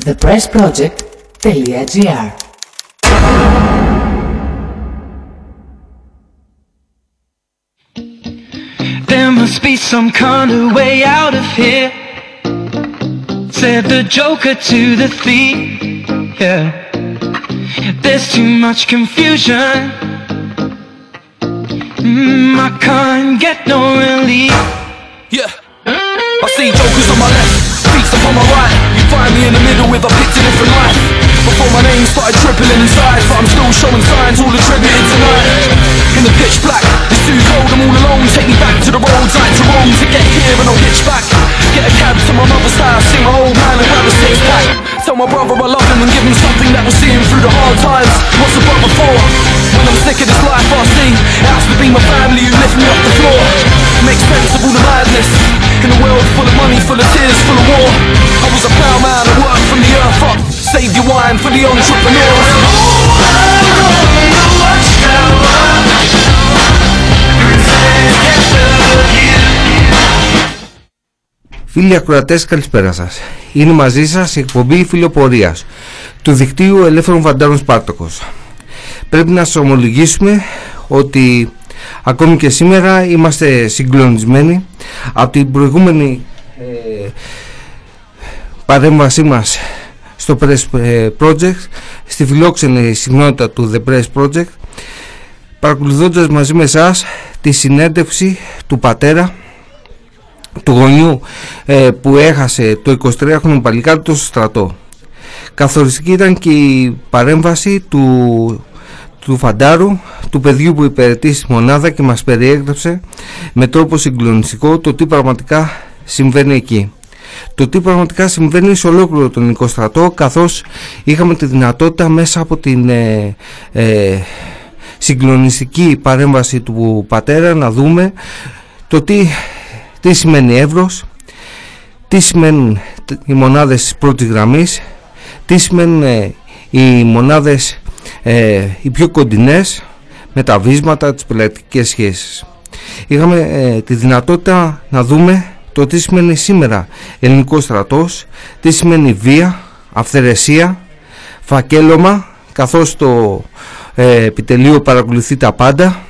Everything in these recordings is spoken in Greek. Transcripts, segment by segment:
thepressproject.gr There must be some kind of way out of here. Said the joker to the thief Yeah. There's too much confusion. Mm, I can't get no relief. Yeah. I see jokers on my left, beats upon my right. You find me in the middle with a picture different life. Before my name started tripling inside But I'm still showing signs all attributed tonight In the pitch black, it's too cold, I'm all alone. Take me back to the roads right to Rome To get here and I'll hitch back. Get a cab to my mother's house See my old man and grab a six pack. Tell my brother I love him and give him something that will see him through the hard times. What's a brother for? When I'm sick of this life I see It has to be my family who lift me off the floor Make sense of all the madness In a world full of money, full of tears, full of war I was a plowman, I worked from the earth up Save your wine for the entrepreneurs Φίλοι ακροατές καλησπέρα σας Είναι μαζί σας η εκπομπή φιλοπορίας Του δικτύου Ελεύθερων Φαντάρων Σπάρτοκος Πρέπει να σας ομολογήσουμε ότι ακόμη και σήμερα είμαστε συγκλονισμένοι από την προηγούμενη ε, παρέμβασή μας στο Press ε, Project στη φιλόξενη συγνότητα του The Press Project παρακολουθώντας μαζί με εσάς τη συνέντευξη του πατέρα του γονιού ε, που έχασε το 23χρονο παλικάρι του στο στρατό. Καθοριστική ήταν και η παρέμβαση του, του Φαντάρου, του παιδιού που υπηρετεί στη μονάδα και μας περιέγραψε με τρόπο συγκλονιστικό το τι πραγματικά συμβαίνει εκεί. Το τι πραγματικά συμβαίνει σε ολόκληρο τον ελληνικό στρατό καθώς είχαμε τη δυνατότητα μέσα από την ε, ε, συγκλονιστική παρέμβαση του πατέρα να δούμε το τι τι σημαίνει Εύρος, τι σημαίνουν οι μονάδες πρώτης γραμμής, τι σημαίνουν ε, οι μονάδες ε, οι πιο κοντινές με τα βίσματα, τις πελατικές σχέσεις. Είχαμε ε, τη δυνατότητα να δούμε το τι σημαίνει σήμερα ελληνικό στρατός, τι σημαίνει βία, αυθαιρεσία, φακέλωμα, καθώς το ε, επιτελείο παρακολουθεί τα πάντα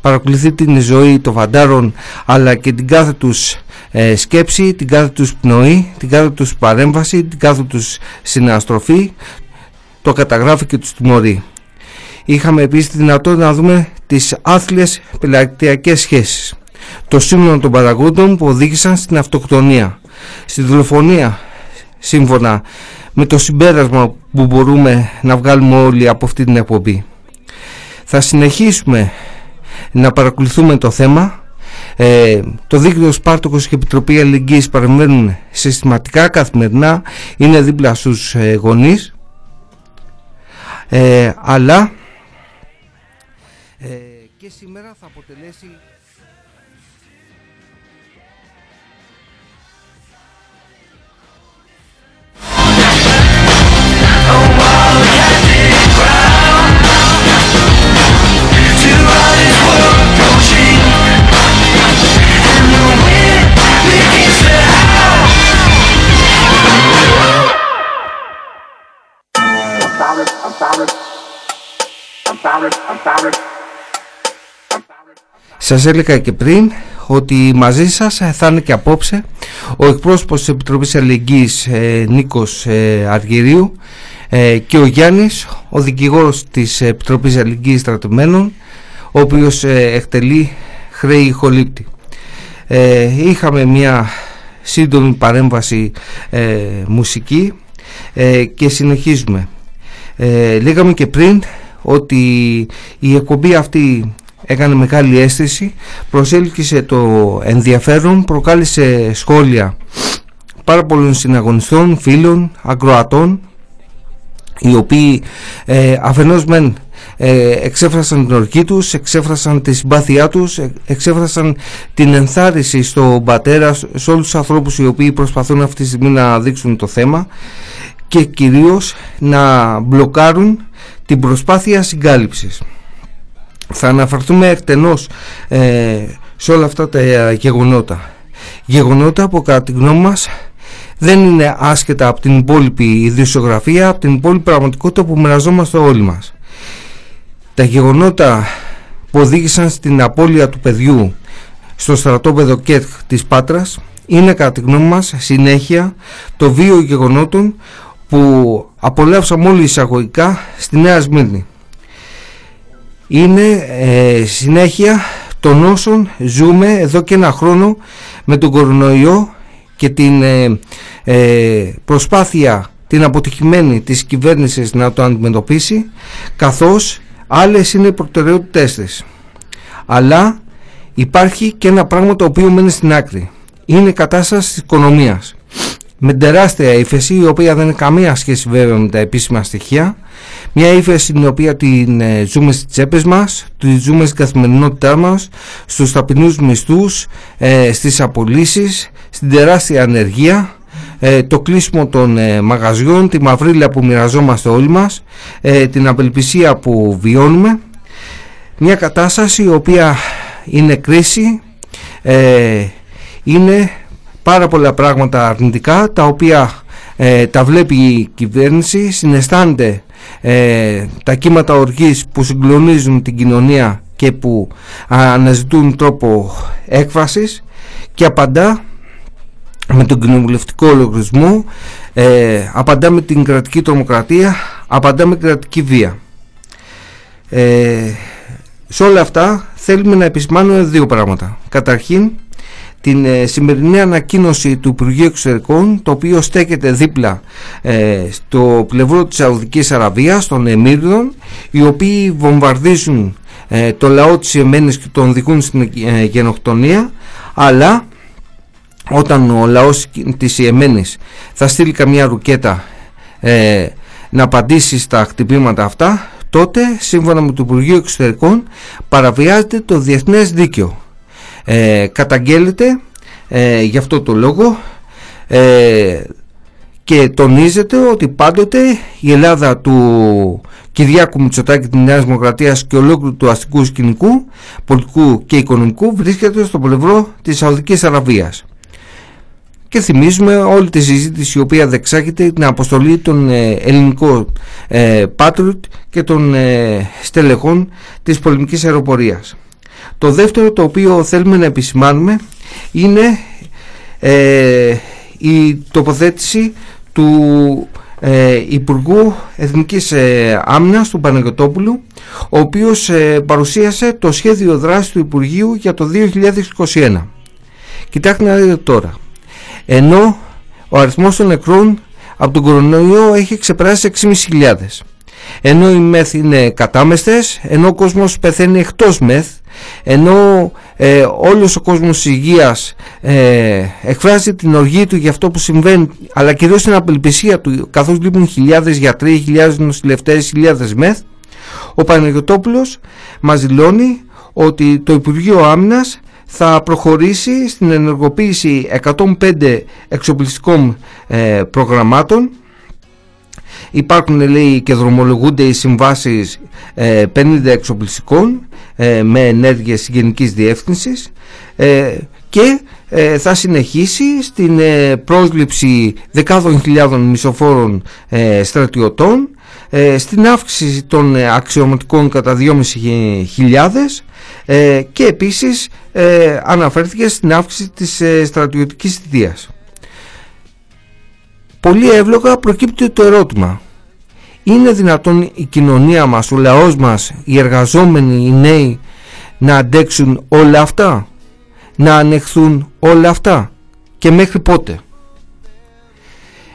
παρακολουθεί την ζωή των φαντάρων αλλά και την κάθε τους ε, σκέψη, την κάθε τους πνοή, την κάθε τους παρέμβαση, την κάθε τους συναστροφή, το καταγράφει και τους τιμωρεί. Είχαμε επίσης τη δυνατότητα να δούμε τις άθλιες πελατειακές σχέσεις, το σύμβολο των παραγόντων που οδήγησαν στην αυτοκτονία, στη δολοφονία σύμφωνα με το συμπέρασμα που μπορούμε να βγάλουμε όλοι από αυτή την εκπομπή. Θα συνεχίσουμε να παρακολουθούμε το θέμα. Ε, το δίκτυο Σπάρτοκος και Επιτροπή Αλληλεγγύης παρεμβαίνουν συστηματικά καθημερινά, είναι δίπλα στους ε, γονείς, ε, αλλά ε, και σήμερα θα αποτελέσει Σας έλεγα και πριν ότι μαζί σας θα είναι και απόψε ο εκπρόσωπος της Επιτροπής Αλληλεγγύης ε, Νίκος ε, Αργυρίου ε, και ο Γιάννης, ο δικηγόρος της Επιτροπής Αλληλεγγύης Στρατευμένων ο οποίος ε, εκτελεί χρέη χολύπτη. Ε, είχαμε μια σύντομη παρέμβαση ε, μουσική και συνεχίζουμε. Λέγαμε και πριν ότι η εκπομπή αυτή έκανε μεγάλη αίσθηση, προσέλκυσε το ενδιαφέρον, προκάλεσε σχόλια πάρα πολλών συναγωνιστών, φίλων, ακροατών οι οποίοι ε, αφενός μεν ε, εξέφρασαν την ορκή τους, εξέφρασαν τη συμπάθειά τους, ε, εξέφρασαν την ενθάρρυνση στον πατέρα, σε όλους τους ανθρώπους οι οποίοι προσπαθούν αυτή τη στιγμή να δείξουν το θέμα και κυρίως να μπλοκάρουν την προσπάθεια συγκάλυψης. Θα αναφερθούμε εκτενώς ε, σε όλα αυτά τα γεγονότα. Γεγονότα που κατά τη γνώμη μας δεν είναι άσχετα από την υπόλοιπη ιδιοσιογραφία, από την υπόλοιπη πραγματικότητα που μοιραζόμαστε όλοι μας. Τα γεγονότα που οδήγησαν στην απώλεια του παιδιού στο στρατόπεδο ΚΕΤΧ της Πάτρας είναι κατά τη γνώμη μας συνέχεια το βίο γεγονότων που απολαύσαμε όλοι εισαγωγικά στη Νέα Σμύρνη. Είναι ε, συνέχεια των όσων ζούμε εδώ και ένα χρόνο με τον κορονοϊό και την ε, ε, προσπάθεια την αποτυχημένη της κυβέρνησης να το αντιμετωπίσει καθώς άλλες είναι οι προτεραιότητές της. Αλλά υπάρχει και ένα πράγμα το οποίο μένει στην άκρη. Είναι η κατάσταση της οικονομίας. Με τεράστια ύφεση η οποία δεν έχει καμία σχέση βέβαια με τα επίσημα στοιχεία μια ύφεση την οποία την ε, ζούμε στις τσέπες μας, τη ζούμε στην καθημερινότητά μας, στους ταπεινούς μισθούς, ε, στις απολύσεις, στην τεράστια ανεργία, ε, το κλείσιμο των ε, μαγαζιών, τη μαυρίλα που μοιραζόμαστε όλοι μας, την απελπισία που βιώνουμε. Μια κατάσταση η οποία είναι κρίση, είναι πάρα πολλά πράγματα αρνητικά τα οποία τα βλέπει η κυβέρνηση, συναισθάνεται ε, τα κύματα οργής που συγκλονίζουν την κοινωνία και που αναζητούν τρόπο έκφρασης και απαντά με τον κοινοβουλευτικό λογισμό ε, απαντά με την κρατική τρομοκρατία απαντά με κρατική βία. Ε, σε όλα αυτά θέλουμε να επισημάνουμε δύο πράγματα. Καταρχήν την ε, σημερινή ανακοίνωση του Υπουργείου Εξωτερικών το οποίο στέκεται δίπλα ε, στο πλευρό της Σαουδικής Αραβίας των Εμμύρδων οι οποίοι βομβαρδίζουν ε, το λαό της Ιεμένης και τον δικούν στην γενοκτονία αλλά όταν ο λαός της Ιεμένης θα στείλει καμιά ρουκέτα να απαντήσει στα χτυπήματα αυτά τότε σύμφωνα με το Υπουργείο Εξωτερικών παραβιάζεται το διεθνές δίκαιο ε, καταγγέλλεται ε, γι' αυτό το λόγο ε, και τονίζεται ότι πάντοτε η Ελλάδα του Κυριάκου Μητσοτάκη της Νέας Δημοκρατίας και ολόκληρου του αστικού σκηνικού, πολιτικού και οικονομικού βρίσκεται στο πλευρό της Σαουδικής Αραβίας. Και θυμίζουμε όλη τη συζήτηση η οποία δεξάγεται την αποστολή των ε, ελληνικών ε, και των ε, στελεχών της πολεμικής αεροπορίας. Το δεύτερο το οποίο θέλουμε να επισημάνουμε είναι ε, η τοποθέτηση του ε, Υπουργού Εθνικής ε, Άμυνας του Παναγιωτόπουλου ο οποίος ε, παρουσίασε το σχέδιο δράσης του Υπουργείου για το 2021. Κοιτάξτε να δείτε τώρα. Ενώ ο αριθμός των νεκρών από τον κορονοϊό έχει ξεπεράσει 6.500 ενώ οι μεθ είναι κατάμεστες ενώ ο κόσμος πεθαίνει εκτός μεθ ενώ ε, όλος ο κόσμος της υγείας ε, εκφράζει την οργή του για αυτό που συμβαίνει αλλά κυρίως την απελπισία του καθώς λείπουν χιλιάδες γιατροί, χιλιάδες νοσηλευτές, χιλιάδες μεθ ο Παναγιωτόπουλος μας δηλώνει ότι το Υπουργείο Άμυνας θα προχωρήσει στην ενεργοποίηση 105 εξοπλιστικών ε, προγραμμάτων Υπάρχουν λέει και δρομολογούνται οι συμβάσεις 50 ε, εξοπλιστικών ε, με ενέργειες γενικής διεύθυνσης ε, και θα συνεχίσει στην πρόσληψη δεκάδων χιλιάδων μισοφόρων στρατιωτών στην αύξηση των αξιωματικών κατά 2.500 και επίσης αναφέρθηκε στην αύξηση της στρατιωτικής θητείας. Πολύ εύλογα προκύπτει το ερώτημα είναι δυνατόν η κοινωνία μας, ο λαός μας, οι εργαζόμενοι, οι νέοι να αντέξουν όλα αυτά, να ανεχθούν όλα αυτά και μέχρι πότε;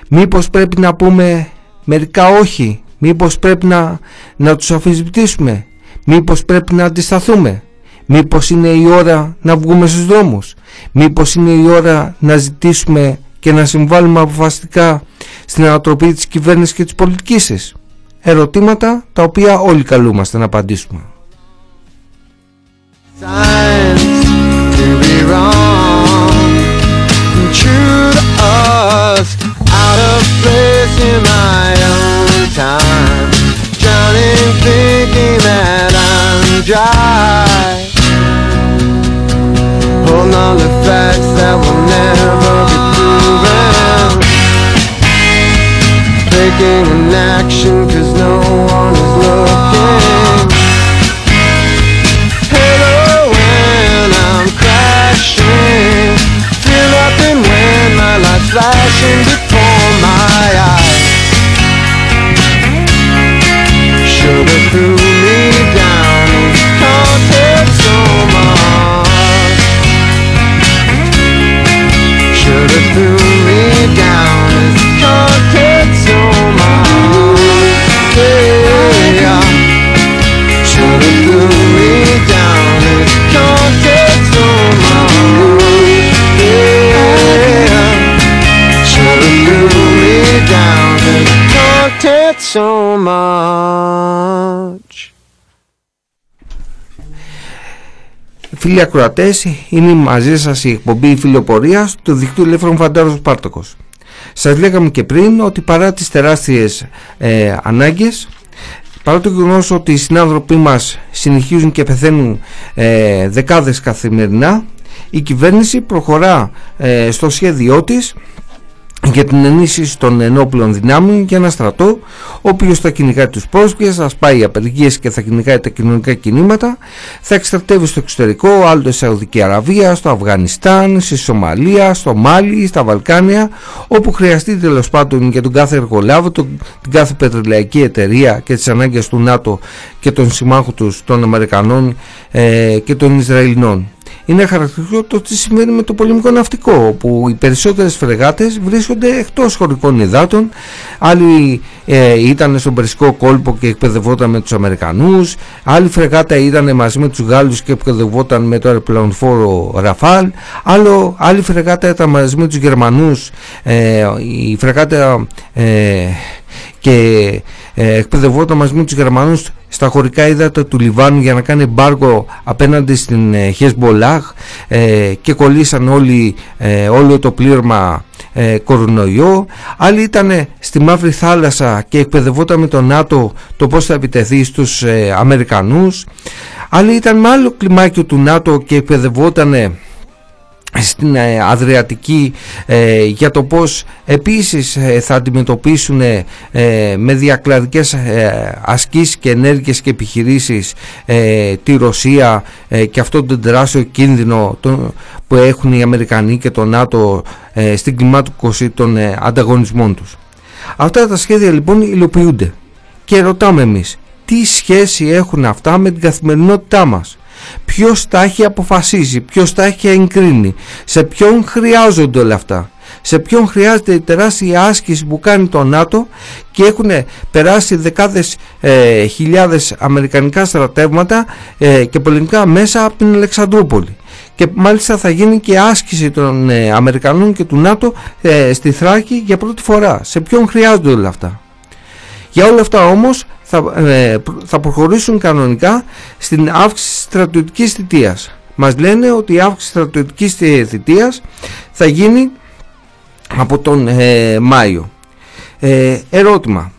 Μήπως πρέπει να πούμε μερικά όχι, μήπως πρέπει να, να τους αφισβητήσουμε, μήπως πρέπει να αντισταθούμε, μήπως είναι η ώρα να βγούμε στους δρόμους, μήπως είναι η ώρα να ζητήσουμε και να συμβάλλουμε αποφασιστικά στην ανατροπή της κυβέρνησης και της πολιτικής της ερωτήματα τα οποία όλοι καλούμαστε να απαντήσουμε. Holding on to facts that will never be proven talking in action cause no one is looking. Hello when I'm crashing. Feel nothing when my light's flashing before my eyes. Should've threw me down so much. Should've threw me down Can't take so much Φίλοι ακροατές, είναι μαζί σας η εκπομπή φιλοπορίας του δικτύου Ελεύθερων Φαντάρων Σπάρτοκος. Σας λέγαμε και πριν ότι παρά τις τεράστιες ε, ανάγκες, παρά το γεγονός ότι οι συνάνθρωποι μας συνεχίζουν και πεθαίνουν ε, δεκάδες καθημερινά, η κυβέρνηση προχωρά ε, στο σχέδιό της για την ενίσχυση των ενόπλων δυνάμεων για ένα στρατό ο οποίος θα κυνηγάει τους πρόσφυγες, θα σπάει απεργίες και θα κυνηγάει τα κοινωνικά κινήματα θα εκστρατεύει στο εξωτερικό, άλλο στη Σαουδική Αραβία, στο Αφγανιστάν, στη Σομαλία, στο Μάλι, στα Βαλκάνια όπου χρειαστεί τέλος πάντων για τον κάθε εργολάβο, τον, την κάθε πετρελαϊκή εταιρεία και τις ανάγκες του ΝΑΤΟ και των συμμάχων τους των Αμερικανών ε, και των Ισραηλινών είναι χαρακτηριστικό το τι συμβαίνει με το πολεμικό ναυτικό όπου οι περισσότερες φρεγάτες βρίσκονται εκτός χωρικών υδάτων. Άλλοι ε, ήταν στον Περσικό κόλπο και εκπαιδευόταν με τους Αμερικανούς. Άλλη φρεγάτα ήταν μαζί με τους Γάλλους και εκπαιδευόταν με το αεροπλανοφόρο Ραφάλ. Άλλο, άλλη φρεγάτα ήταν μαζί με τους Γερμανούς ε, η φρεγάτα ε, και ε, εκπαιδευόταν μαζί με τους Γερμανούς στα χωρικά ύδατα του Λιβάνου για να κάνει εμπάργο απέναντι στην ε, Χεσμπολάχ ε, και κολλήσαν όλοι, ε, όλο το πλήρμα ε, κορονοϊό. Άλλοι ήταν στη Μαύρη Θάλασσα και εκπαιδευόταν με τον ΝΑΤΟ το πώς θα επιτεθεί στους ε, Αμερικανούς. Άλλοι ήταν με άλλο κλιμάκιο του ΝΑΤΟ και εκπαιδευόταν στην ε, Αδριατική ε, για το πως επίσης ε, θα αντιμετωπίσουν με διακλαδικές ασκήσεις και ενέργειες και επιχειρήσεις τη Ρωσία και αυτό τον τεράστιο κίνδυνο που έχουν οι Αμερικανοί και το ΝΑΤΟ στην κλιμάτικοση των ανταγωνισμών τους. Αυτά τα σχέδια λοιπόν υλοποιούνται και ρωτάμε εμείς τι σχέση έχουν αυτά με την καθημερινότητά μας; Ποιος τα έχει αποφασίσει, ποιος τα έχει εγκρίνει, σε ποιον χρειάζονται όλα αυτά. Σε ποιον χρειάζεται η τεράστια άσκηση που κάνει το ΝΑΤΟ και έχουν περάσει δεκάδες ε, χιλιάδες αμερικανικά στρατεύματα ε, και πολιτικά μέσα από την Αλεξανδρούπολη. Και μάλιστα θα γίνει και άσκηση των ε, Αμερικανών και του ΝΑΤΟ ε, στη Θράκη για πρώτη φορά. Σε ποιον χρειάζονται όλα αυτά. Για όλα αυτά όμως θα, ε, θα προχωρήσουν κανονικά στην αύξηση στρατιωτικής θητείας. Μας λένε ότι η αύξηση στρατιωτικής θητείας θα γίνει από τον ε, Μάιο. Ε, ερώτημα.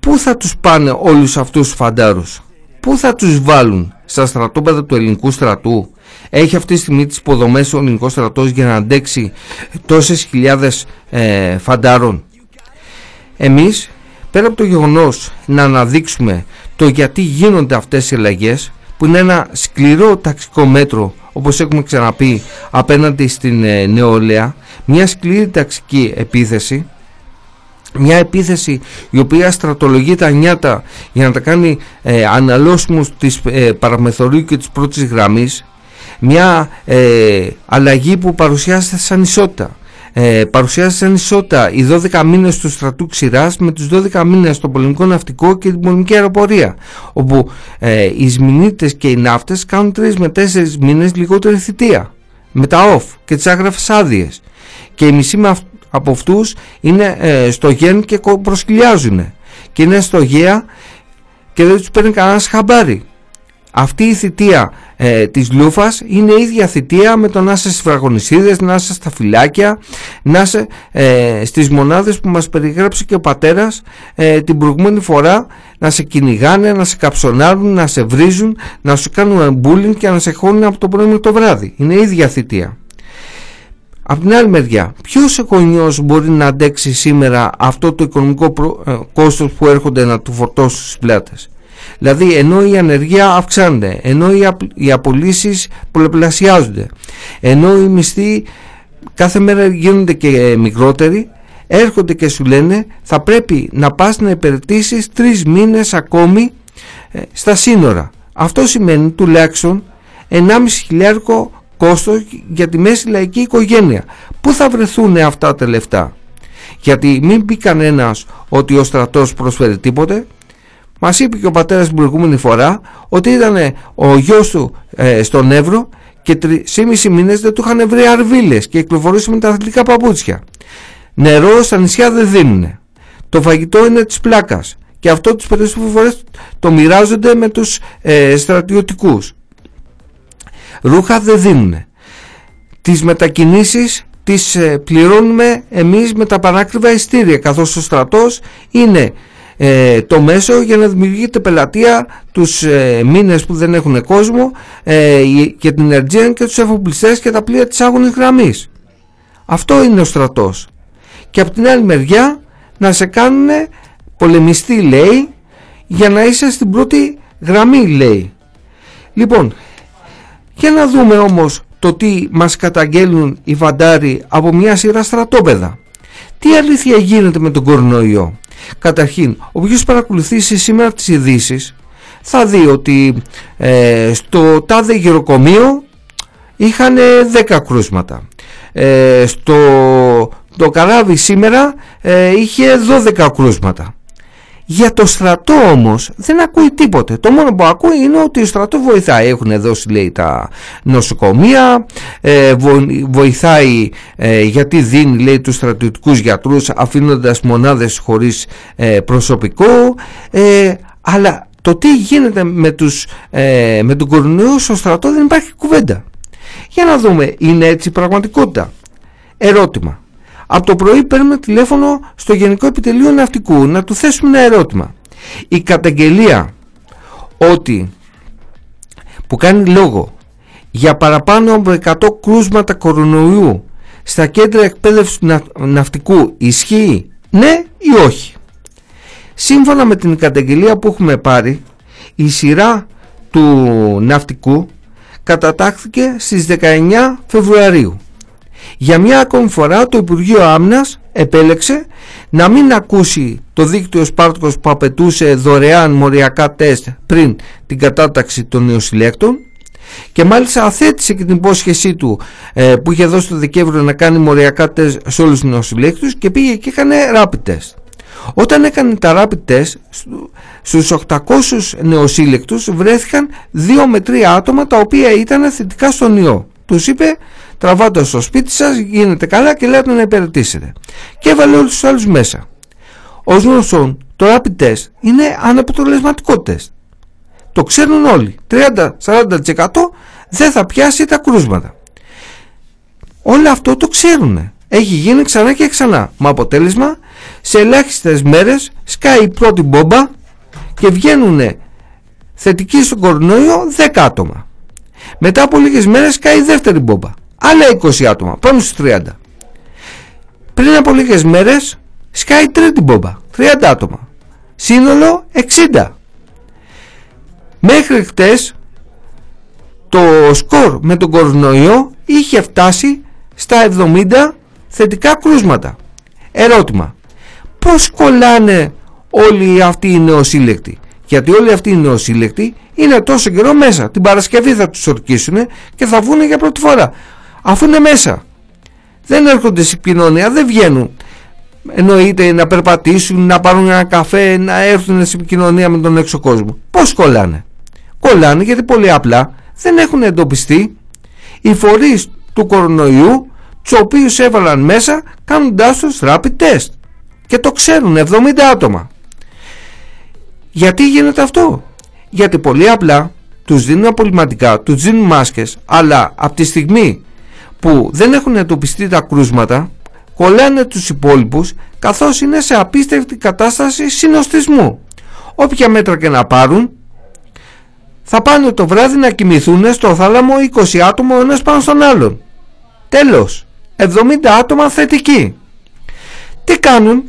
Πού θα τους πάνε όλους αυτούς τους φαντάρους; Πού θα τους βάλουν; Στα στρατόπεδα του ελληνικού στρατού; Έχει αυτή τη στιγμή τις υποδομές ο ελληνικός στρατός για να αντέξει τόσες χιλιάδες ε, φαντάρων. Εμείς πέρα από το γεγονός να αναδείξουμε το γιατί γίνονται αυτές οι αλλαγές, που είναι ένα σκληρό ταξικό μέτρο όπως έχουμε ξαναπεί απέναντι στην ε, νεολαία μια σκληρή ταξική επίθεση μια επίθεση η οποία στρατολογεί τα νιάτα για να τα κάνει ε, αναλώσιμους της ε, παραμεθορίου και της πρώτης γραμμής μια ε, αλλαγή που παρουσιάζεται σαν ισότητα ε, παρουσιάζει ισότητα οι 12 μήνες του στρατού ξηράς με τους 12 μήνες στο πολεμικό ναυτικό και την πολεμική αεροπορία όπου ε, οι σμηνίτες και οι ναύτες κάνουν 3 με 4 μήνες λιγότερη θητεία με τα off και τις άγραφες άδειες. και οι μισοί από αυτούς είναι ε, στο γεν και προσκυλιάζουν και είναι στο γέα και δεν τους παίρνει κανένας χαμπάρι αυτή η θητεία ε, της Λούφας είναι η ίδια θητεία με το να είσαι στις φραγονισίδες, να είσαι στα φυλάκια, να είσαι ε, στις μονάδες που μας περιγράψει και ο πατέρας ε, την προηγούμενη φορά να σε κυνηγάνε, να σε καψονάρουν, να σε βρίζουν, να σου κάνουν bullying και να σε χώνουν από το πρωί με το βράδυ. Είναι η ίδια θητεία. Από την άλλη μεριά, ποιος γονιός μπορεί να αντέξει σήμερα αυτό το οικονομικό προ... ε, κόστος που έρχονται να του φορτώσουν στις πλάτες; Δηλαδή ενώ η ανεργία αυξάνεται, ενώ οι, απ... οι απολύσεις πολλαπλασιάζονται, ενώ οι μισθοί κάθε μέρα γίνονται και μικρότεροι, έρχονται και σου λένε θα πρέπει να πας να υπηρετήσεις τρεις μήνες ακόμη ε, στα σύνορα. Αυτό σημαίνει τουλάχιστον 1,5 χιλιάρικο κόστος για τη μέση λαϊκή οικογένεια. Πού θα βρεθούν αυτά τα λεφτά; Γιατί μην πει κανένας ότι ο στρατός προσφέρει τίποτε. Μας είπε και ο πατέρας την προηγούμενη φορά ότι ήταν ο γιος του ε, στον Εύρο και τρεις μήνες δεν του είχαν βρει αρβίλες και κυκλοφορούσε με τα αθλητικά παπούτσια. Νερό στα νησιά δεν δίνουν. Το φαγητό είναι της πλάκας και αυτό τις περισσότερες φορές το μοιράζονται με τους ε, στρατιωτικούς. Ρούχα δεν δίνουν. Τις μετακινήσεις τις ε, πληρώνουμε εμείς με τα πανάκριβα ειστήρια καθώς ο στρατός είναι ε, το μέσο για να δημιουργείται πελατεία τους ε, μήνες που δεν έχουν κόσμο ε, και την ενεργεία και τους εφοπλιστές και τα πλοία της άγωνης γραμμής. Αυτό είναι ο στρατός. Και από την άλλη μεριά να σε κάνουν πολεμιστή λέει για να είσαι στην πρώτη γραμμή λέει. Λοιπόν, για να δούμε όμως το τι μας καταγγέλνουν οι βαντάροι από μια σειρά στρατόπεδα. Τι αλήθεια γίνεται με τον κορονοϊό; Καταρχήν, όποιος παρακολουθήσει σήμερα τις ειδήσεις θα δει ότι ε, στο τάδε γεροκομείο είχαν 10 κρούσματα. Ε, στο το καράβι σήμερα ε, είχε 12 κρούσματα. Για το στρατό όμως δεν ακούει τίποτε. Το μόνο που ακούει είναι ότι ο στρατό βοηθάει. Έχουν δώσει λέει τα νοσοκομεία, ε, βοηθάει ε, γιατί δίνει λέει τους στρατιωτικούς γιατρούς αφήνοντας μονάδες χωρίς ε, προσωπικό. αλλά το τι γίνεται με, τους, με τον κορονοϊό στο στρατό δεν υπάρχει κουβέντα. Για να δούμε, είναι έτσι η πραγματικότητα. Ερώτημα. Από το πρωί παίρνουμε τηλέφωνο στο Γενικό Επιτελείο Ναυτικού να του θέσουμε ένα ερώτημα. Η καταγγελία ότι που κάνει λόγο για παραπάνω από 100 κρούσματα κορονοϊού στα κέντρα εκπαίδευσης του ναυτικού ισχύει ναι ή όχι; Σύμφωνα με την καταγγελία που έχουμε πάρει, η σειρά του ναυτικού κατατάχθηκε στις 19 Φεβρουαρίου. Για μια ακόμη φορά το Υπουργείο Άμυνας επέλεξε να μην ακούσει το δίκτυο Σπάρτοκος που απαιτούσε δωρεάν μοριακά τεστ πριν την κατάταξη των νεοσυλλέκτων και μάλιστα αθέτησε και την υπόσχεσή του ε, που είχε δώσει το Δεκέμβριο να κάνει μοριακά τεστ σε όλους τους νεοσυλλέκτους και πήγε και έκανε rapid test. Όταν έκανε τα rapid test στους 800 νεοσύλλεκτους βρέθηκαν 2 με 3 άτομα τα οποία ήταν θετικά στον ιό. Τους είπε τραβάτε στο σπίτι σας, γίνετε καλά και λέτε να υπηρετήσετε. Και έβαλε όλους τους άλλους μέσα. Ως γνωστόν, το rapid test είναι αναποτελεσματικό τεστ. Το ξέρουν όλοι. 30-40% δεν θα πιάσει τα κρούσματα. Όλο αυτό το ξέρουν. Έχει γίνει ξανά και ξανά. Με αποτέλεσμα, σε ελάχιστες μέρες σκάει η πρώτη μπόμπα και βγαίνουν θετικοί στον κορονοϊό 10 άτομα. Μετά από λίγες μέρες σκάει η δεύτερη μπόμπα άλλα 20 άτομα, πάνω στους 30. Πριν από λίγες μέρες σκάει τρίτη μπόμπα, 30 άτομα. Σύνολο 60. Μέχρι χτες το σκορ με τον κορονοϊό είχε φτάσει στα 70 θετικά κρούσματα. Ερώτημα. Πώς κολλάνε όλοι αυτοί οι νεοσύλλεκτοι; Γιατί όλοι αυτοί οι νεοσύλλεκτοι είναι τόσο καιρό μέσα. Την Παρασκευή θα τους ορκίσουν και θα βγουν για πρώτη φορά αφού είναι μέσα. Δεν έρχονται σε επικοινωνία, δεν βγαίνουν. Εννοείται να περπατήσουν, να πάρουν ένα καφέ, να έρθουν σε επικοινωνία με τον έξω κόσμο. Πώς κολλάνε; Κολλάνε γιατί πολύ απλά δεν έχουν εντοπιστεί οι φορείς του κορονοϊού τους οποίους έβαλαν μέσα κάνοντάς τους rapid test. Και το ξέρουν 70 άτομα. Γιατί γίνεται αυτό; Γιατί πολύ απλά τους δίνουν απολυματικά, τους δίνουν μάσκες, αλλά από τη στιγμή που δεν έχουν εντοπιστεί τα κρούσματα κολλάνε τους υπόλοιπους καθώς είναι σε απίστευτη κατάσταση συνοστισμού. Όποια μέτρα και να πάρουν θα πάνε το βράδυ να κοιμηθούν στο θάλαμο 20 άτομα ο ένας πάνω στον άλλον. Τέλος. 70 άτομα θετικοί. Τι κάνουν,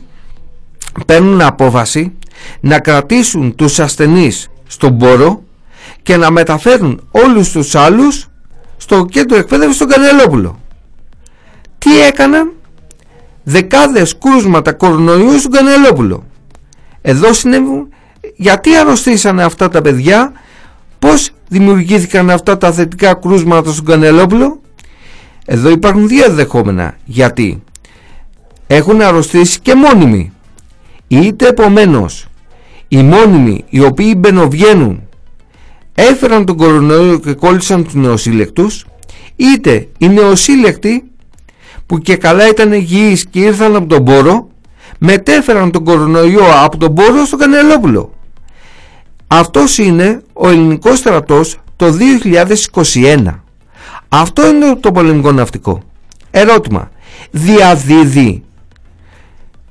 παίρνουν απόφαση να κρατήσουν τους ασθενείς στον πόρο και να μεταφέρουν όλους τους άλλους στο κέντρο εκπαίδευσης στον Κανελόπουλο. Τι έκαναν, δεκάδες κρούσματα κορονοϊούς στον Κανελόπουλο. Εδώ συνέβη γιατί αρρωστήσανε αυτά τα παιδιά, πώς δημιουργήθηκαν αυτά τα θετικά κρούσματα στον Κανελόπουλο. Εδώ υπάρχουν δύο δεχόμενα. Γιατί; Έχουν αρρωστήσει και μόνιμοι. Είτε επομένως οι μόνιμοι οι οποίοι μπαινοβγαίνουν έφεραν τον κορονοϊό και κόλλησαν τους νεοσύλλεκτους είτε οι νεοσύλλεκτοι που και καλά ήταν υγιείς και ήρθαν από τον πόρο μετέφεραν τον κορονοϊό από τον πόρο στο Κανελόπουλο. Αυτός είναι ο ελληνικός στρατός το 2021. Αυτό είναι το πολεμικό ναυτικό. Ερώτημα. Διαδίδει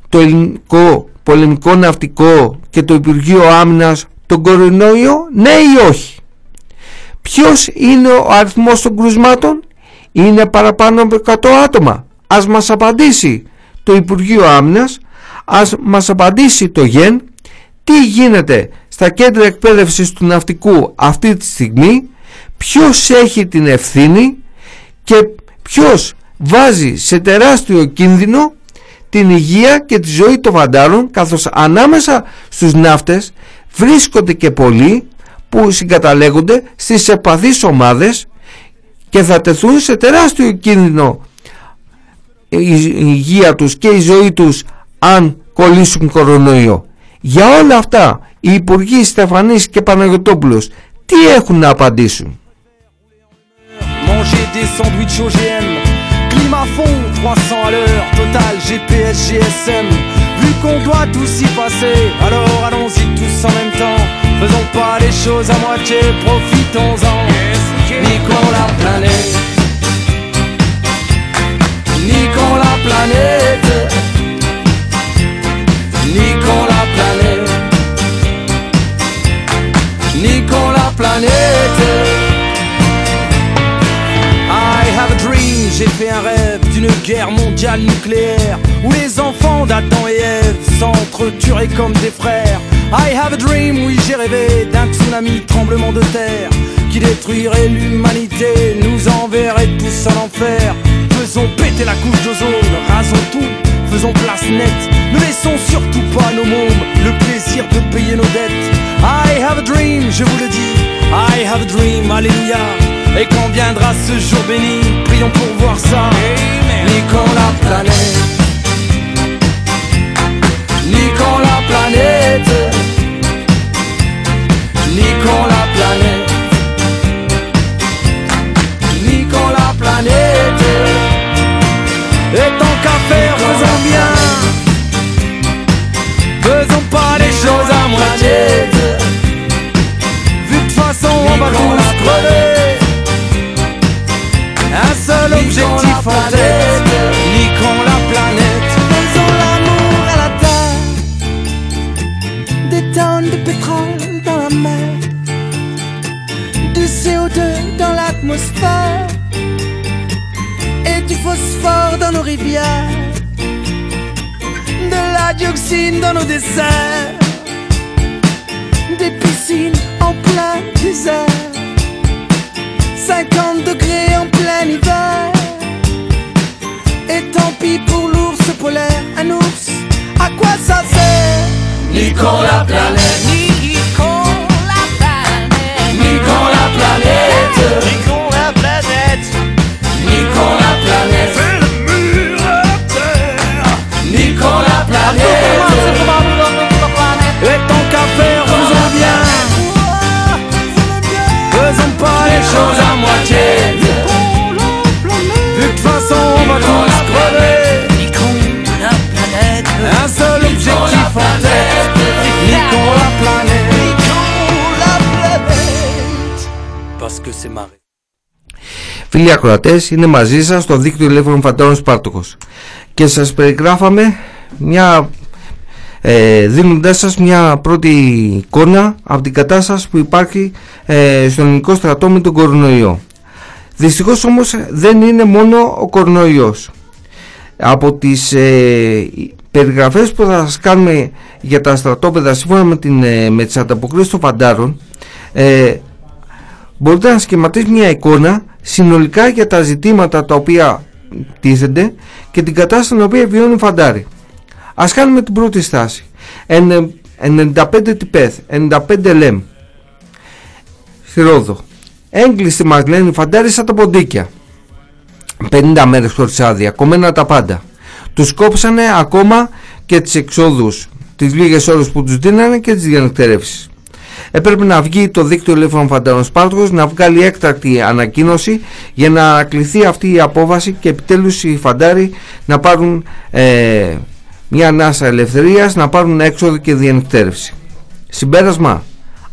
το ελληνικό πολεμικό ναυτικό και το Υπουργείο Άμυνας τον κορονοϊό, ναι ή όχι. Ποιος είναι ο αριθμός των κρουσμάτων, είναι παραπάνω από 100 άτομα. Ας μας απαντήσει το Υπουργείο Άμυνας, ας μας απαντήσει το ΓΕΝ, τι γίνεται στα κέντρα εκπαίδευσης του ναυτικού αυτή τη στιγμή, ποιος έχει την ευθύνη και ποιος βάζει σε τεράστιο κίνδυνο την υγεία και τη ζωή των βαντάρων καθώς ανάμεσα στους ναύτες βρίσκονται και πολλοί που συγκαταλέγονται στις επαθείς ομάδες και θα τεθούν σε τεράστιο κίνδυνο η υγεία τους και η ζωή τους αν κολλήσουν κορονοϊό. Για όλα αυτά οι Υπουργοί Στεφανής και Παναγιωτόπουλος τι έχουν να απαντήσουν; climat fond, 300 à l'heure, total GPS, GSM. Vu qu'on doit tous y passer, alors allons-y tous en même temps. Faisons pas les choses à moitié, profitons-en. Niquons la planète. Niquons la planète. Niquons la planète. Niquons la planète. J'ai fait un rêve d'une guerre mondiale nucléaire Où les enfants d'Adam et Ève s'entretueraient comme des frères. I have a dream, oui j'ai rêvé d'un tsunami, tremblement de terre Qui détruirait l'humanité, nous enverrait tous en enfer Faisons péter la couche d'ozone, rasons tout, faisons place nette. Ne laissons surtout pas nos mômes le plaisir de payer nos dettes. I have a dream, je vous le dis, I have a dream, alléluia et quand viendra ce jour béni, prions pour voir ça. Ni quand la planète, ni quand la planète, ni quand Φίλοι ακροατές, είναι μαζί σας στο δίκτυο ελεύθερων φαντάρων Σπάρτοκος και σας περιγράφαμε μια ε, δίνοντάς σας μια πρώτη εικόνα από την κατάσταση που υπάρχει ε, στον ελληνικό στρατό με τον κορονοϊό. Δυστυχώς όμως δεν είναι μόνο ο κορονοϊός. από τις ε, περιγραφές που θα σας κάνουμε για τα στρατόπεδα σύμφωνα με, την, ε, με τις ανταποκρίσεις των φαντάρων ε, μπορείτε να σχηματίσετε μια εικόνα συνολικά για τα ζητήματα τα οποία τίθενται και την κατάσταση στην οποία βιώνουν οι φαντάροι. Ας κάνουμε την πρώτη στάση. 95 τυπέθ, 95 λέμ. Στη Ρόδο. Έγκλειστοι μας λένε οι φαντάροι σαν τα ποντίκια. 50 μέρες χωρίς άδεια, κομμένα τα πάντα. Τους κόψανε ακόμα και τις εξόδους, τις λίγες ώρες που τους δίνανε και τις διανυκτερεύσεις. Έπρεπε να βγει το δίκτυο ελεύθερων φαντάρων Σπάρτος να βγάλει έκτακτη ανακοίνωση για να ανακληθεί αυτή η απόβαση και επιτέλους οι φαντάροι να πάρουν ε, μια ανάσα ελευθερίας, να πάρουν έξοδο και διανυκτέρευση. Συμπέρασμα,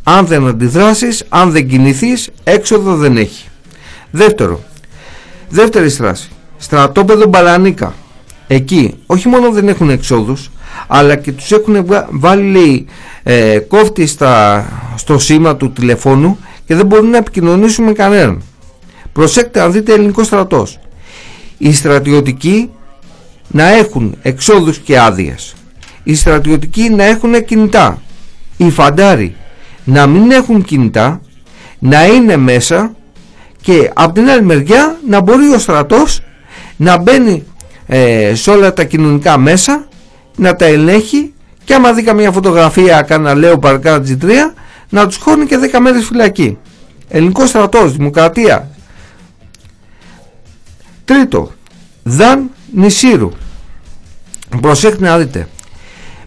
αν δεν αντιδράσεις, αν δεν κινηθείς, έξοδο δεν έχει. Δεύτερο, δεύτερη στράση, στρατόπεδο Μπαλανίκα. Εκεί όχι μόνο δεν έχουν εξόδους, αλλά και τους έχουν βάλει λέει, ε, κόφτη στα, στο σήμα του τηλεφώνου και δεν μπορούν να επικοινωνήσουν με κανέναν. Προσέξτε αν δείτε ελληνικό στρατός. Οι στρατιωτικοί να έχουν εξόδους και άδειες. Οι στρατιωτικοί να έχουν κινητά. Οι φαντάροι να μην έχουν κινητά, να είναι μέσα και από την άλλη μεριά να μπορεί ο στρατός να μπαίνει ε, σε όλα τα κοινωνικά μέσα, να τα ελέγχει και άμα δει καμία φωτογραφία κάνα λέω παρκάρα G3 να τους χώνει και 10 μέρες φυλακή. Ελληνικός στρατός, δημοκρατία. Τρίτο, Δαν Νησίρου. Προσέξτε να δείτε.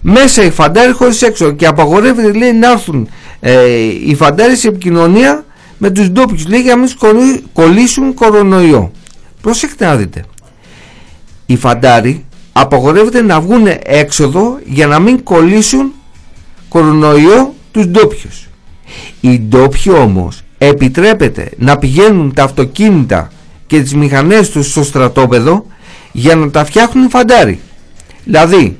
Μέσα οι φαντάροι χωρίς έξω και απαγορεύεται λέει να έρθουν ε, οι φαντάροι σε επικοινωνία με τους ντόπιους λέει για να μην κολλήσουν κορονοϊό. Προσέξτε να δείτε. Οι φαντάροι απαγορεύεται να βγουν έξοδο για να μην κολλήσουν κορονοϊό τους ντόπιους. Οι ντόπιοι όμως επιτρέπεται να πηγαίνουν τα αυτοκίνητα και τις μηχανές τους στο στρατόπεδο για να τα φτιάχνουν οι φαντάροι. Δηλαδή,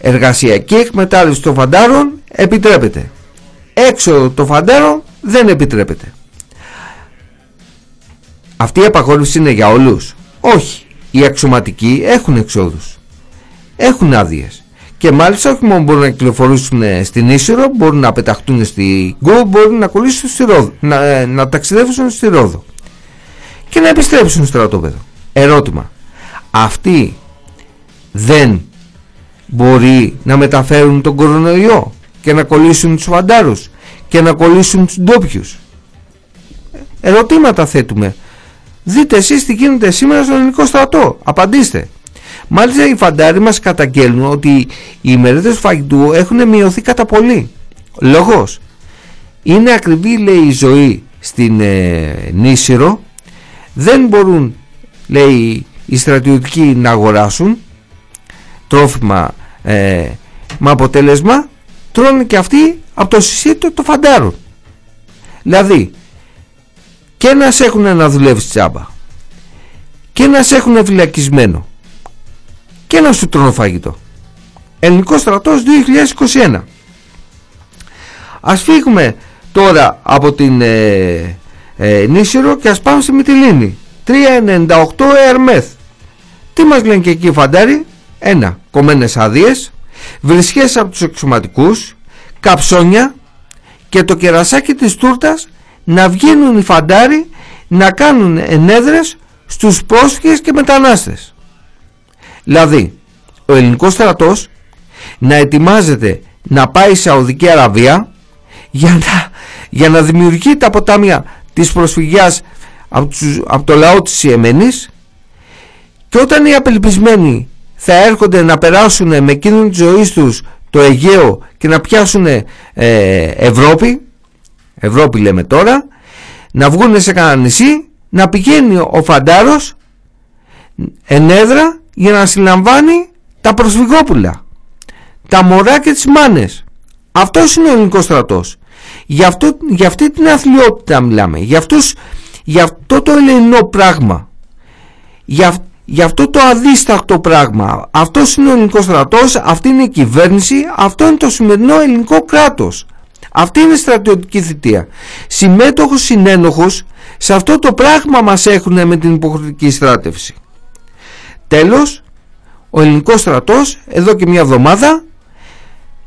εργασιακή εκμετάλλευση των φαντάρων επιτρέπεται. Έξω το φαντάρο δεν επιτρέπεται. Αυτή η απαγόρευση είναι για όλους. Όχι. Οι αξιωματικοί έχουν εξόδους. Έχουν άδειες. Και μάλιστα όχι μόνο μπορούν να κυκλοφορήσουν στην Ίσυρο, μπορούν να πεταχτούν στη Γκο, μπορούν να κολλήσουν στη Ρόδο, να, ε, να ταξιδεύσουν στη Ρόδο και να επιστρέψουν στο στρατόπεδο. Ερώτημα. Αυτοί δεν μπορεί να μεταφέρουν τον κορονοϊό και να κολλήσουν τους φαντάρους και να κολλήσουν τους ντόπιους; Ερωτήματα θέτουμε. Δείτε εσείς τι γίνεται σήμερα στον ελληνικό στρατό. Απαντήστε. Μάλιστα οι φαντάροι μας καταγγέλνουν ότι οι μερίδες του φαγητού έχουν μειωθεί κατά πολύ. Λόγος. Είναι ακριβή λέει η ζωή στην ε, Νήσιρο. Δεν μπορούν λέει οι στρατιωτικοί να αγοράσουν τρόφιμα ε, με αποτέλεσμα τρώνε και αυτοί από το συσίτο το φαντάρων. Δηλαδή και να σε έχουν να δουλεύεις τσάμπα και να σε έχουν φυλακισμένο και να σου τρώνε φαγητό. Ελληνικό στρατός 2021. Ας φύγουμε τώρα από την ε, ε, Νήσιρο και ας πάμε στη Μυτιλίνη. 398 Ερμέθ. Τι μας λένε και εκεί οι φαντάροι; Ένα, κομμένες άδειες, βρισχές από τους εξωματικούς, καψόνια και το κερασάκι της τούρτας να βγαίνουν οι φαντάροι να κάνουν ενέδρες στους πρόσφυγες και μετανάστες. Δηλαδή, ο ελληνικός στρατός να ετοιμάζεται να πάει σε Σαουδική Αραβία για να, για να δημιουργεί τα ποτάμια της προσφυγιάς από, από το λαό της Ιεμένης και όταν οι απελπισμένοι θα έρχονται να περάσουν με κίνδυνο της ζωής τους το Αιγαίο και να πιάσουν ε, Ευρώπη Ευρώπη λέμε τώρα να βγουν σε κανένα νησί να πηγαίνει ο φαντάρος ενέδρα για να συλλαμβάνει τα προσφυγόπουλα τα μωρά και τις μάνες. Αυτός είναι ο ελληνικός στρατός. Για, αυτό, για αυτή την αθλειότητα μιλάμε για, αυτούς, για αυτό το ελληνικό πράγμα για, για αυτό το αδίστακτο πράγμα. Αυτός είναι ο ελληνικός στρατός αυτή είναι η κυβέρνηση αυτό είναι το σημερινό ελληνικό κράτος αυτή είναι η στρατιωτική θητεία. Συμμέτοχος συνένοχος σε αυτό το πράγμα μας έχουν με την υποχρεωτική στράτευση. τέλος ο ελληνικός στρατός εδώ και μια εβδομάδα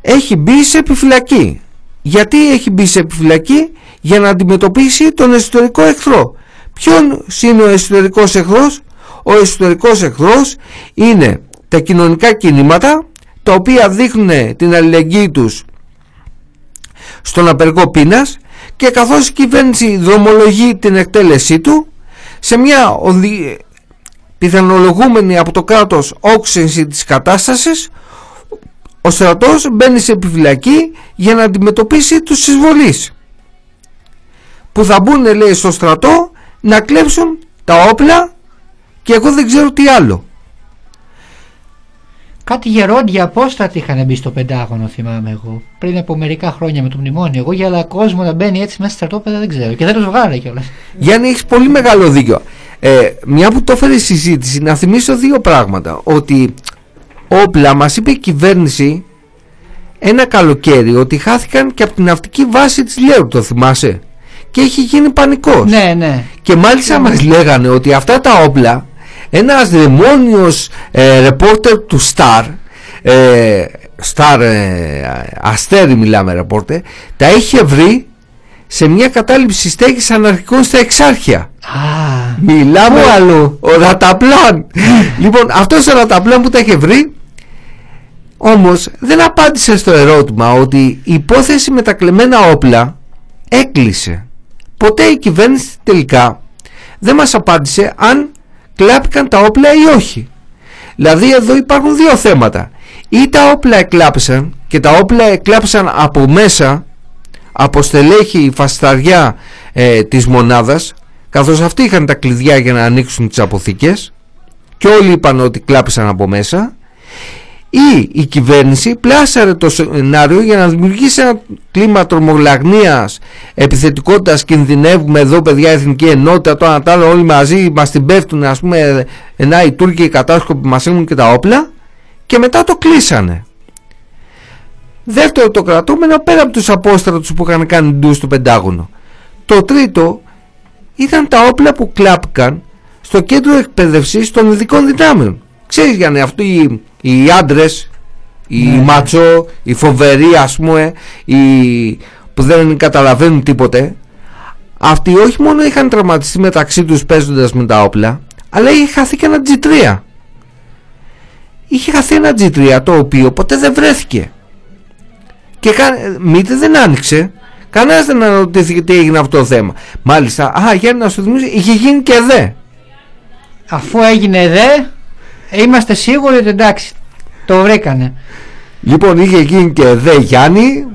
έχει μπει σε επιφυλακή γιατί έχει μπει σε επιφυλακή; Για να αντιμετωπίσει τον εσωτερικό εχθρό ποιον είναι ο εσωτερικός εχθρός; Ο εσωτερικός εχθρός είναι τα κοινωνικά κινήματα τα οποία δείχνουν την αλληλεγγύη τους στον απεργό πείνας και καθώς η κυβέρνηση δρομολογεί την εκτέλεσή του σε μια πιθανολογούμενη από το κράτος όξυνση της κατάστασης ο στρατός μπαίνει σε επιφυλακή για να αντιμετωπίσει τους εισβολείς που θα μπουν λέει στο στρατό να κλέψουν τα όπλα και εγώ δεν ξέρω τι άλλο Κάτι γερόντια απόστατη είχαν μπει στο Πεντάγωνο, θυμάμαι εγώ. Πριν από μερικά χρόνια με το μνημόνιο. Εγώ για άλλα κόσμο να μπαίνει έτσι μέσα στα στρατόπεδα δεν ξέρω. Και δεν τους βγάλε κιόλας. Γιάννη, έχεις πολύ μεγάλο δίκιο. Ε, μια που το έφερες συζήτηση, να θυμίσω δύο πράγματα. Ότι όπλα μας είπε η κυβέρνηση ένα καλοκαίρι ότι χάθηκαν και από την ναυτική βάση της Λέρου, το θυμάσαι. Και έχει γίνει πανικός. Ναι, ναι. Και μάλιστα ναι. μας λέγανε ότι αυτά τα όπλα ένας δαιμόνιος ε, ρεπόρτερ του Star ε, Star ε, Αστέρι μιλάμε ρεπόρτερ τα είχε βρει σε μια κατάληψη στέγης αναρχικών στα Εξάρχεια. Α, μιλάμε αλλού; ο Ραταπλάν. Λοιπόν αυτός ο Ραταπλάν που τα είχε βρει όμως δεν απάντησε στο ερώτημα ότι η υπόθεση με τα κλεμμένα όπλα έκλεισε. Ποτέ η κυβέρνηση τελικά δεν μας απάντησε αν κλάπηκαν τα όπλα ή όχι. Δηλαδή εδώ υπάρχουν δύο θέματα. Ή τα όπλα εκλάψαν και τα όπλα εκλάψαν από μέσα από στελέχη φασταριά ε, της μονάδας καθώς αυτοί είχαν τα κλειδιά για να ανοίξουν τις αποθήκες και όλοι είπαν ότι κλάπησαν από μέσα ή η κυβέρνηση πλάσαρε το σενάριο για να δημιουργήσει ένα κλίμα τρομολαγνίας επιθετικότητας κινδυνεύουμε εδώ παιδιά εθνική ενότητα το ένα άλλο όλοι μαζί μας την πέφτουν ας πούμε ενώ οι Τούρκοι οι κατάσκοποι μας έχουν και τα όπλα και μετά το κλείσανε. Δεύτερο το κρατούμενο πέρα από τους απόστρατους που είχαν κάνει ντου στο Πεντάγωνο. Το τρίτο ήταν τα όπλα που κλάπηκαν στο κέντρο εκπαίδευσης των ειδικών δυνάμεων. Ξέρεις Γιάννη αυτοί οι, οι άντρες οι ναι. μάτσο, οι φοβεροί ας πούμε οι που δεν καταλαβαίνουν τίποτε αυτοί όχι μόνο είχαν τραυματιστεί μεταξύ τους παίζοντας με τα όπλα αλλά είχε χαθεί και ένα G3 είχε χαθεί ένα G3 το οποίο ποτέ δεν βρέθηκε. Και μήτε δεν άνοιξε. Κανένας δεν αναρωτήθηκε τι έγινε αυτό το θέμα. Μάλιστα, α Γιάννη να σου θυμίσω είχε γίνει και δε. Αφού έγινε δε Είμαστε σίγουροι ότι εντάξει, το βρήκανε. Λοιπόν, είχε γίνει και δε Γιάννη.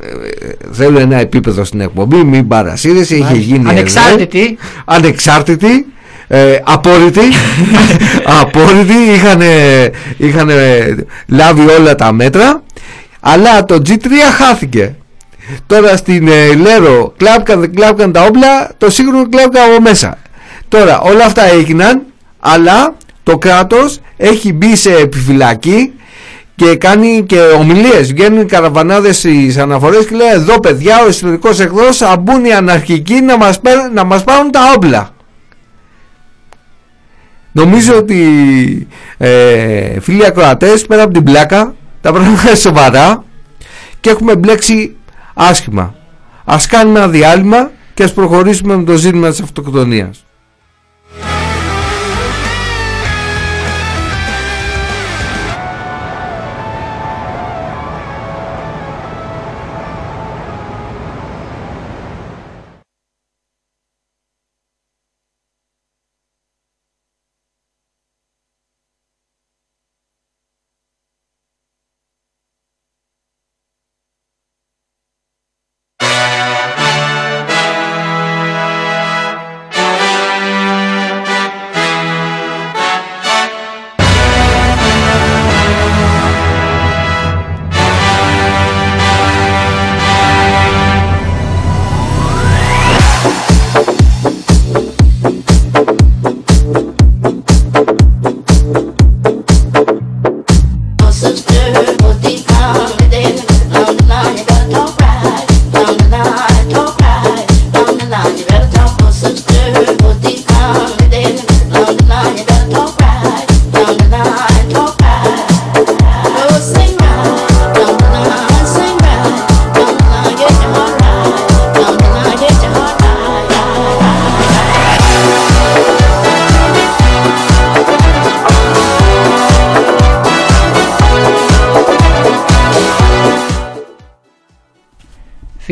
Ε, θέλω ένα επίπεδο στην εκπομπή, μην παρασύρεσαι. Είχε γίνει. Ανεξάρτητη. ανεξάρτητη. Ε, απόρριτη απόρριτη είχαν, είχαν λάβει όλα τα μέτρα αλλά το G3 χάθηκε τώρα στην ε, Λέρο κλάπηκαν, κλάπηκαν τα όπλα το σίγουρο κλάπηκαν από μέσα τώρα όλα αυτά έγιναν αλλά το κράτος έχει μπει σε επιφυλακή και κάνει και ομιλίες. Βγαίνουν οι καραβανάδες στις αναφορές και λέει εδώ παιδιά ο ιστορικός εχθρός θα μπουν οι αναρχικοί να μας, να μας πάρουν τα όπλα νομίζω ότι ε, φίλοι ακροατές πέρα από την πλάκα τα πράγματα είναι σοβαρά και έχουμε μπλέξει άσχημα. Ας κάνουμε ένα διάλειμμα και ας προχωρήσουμε με το ζήτημα της αυτοκτονίας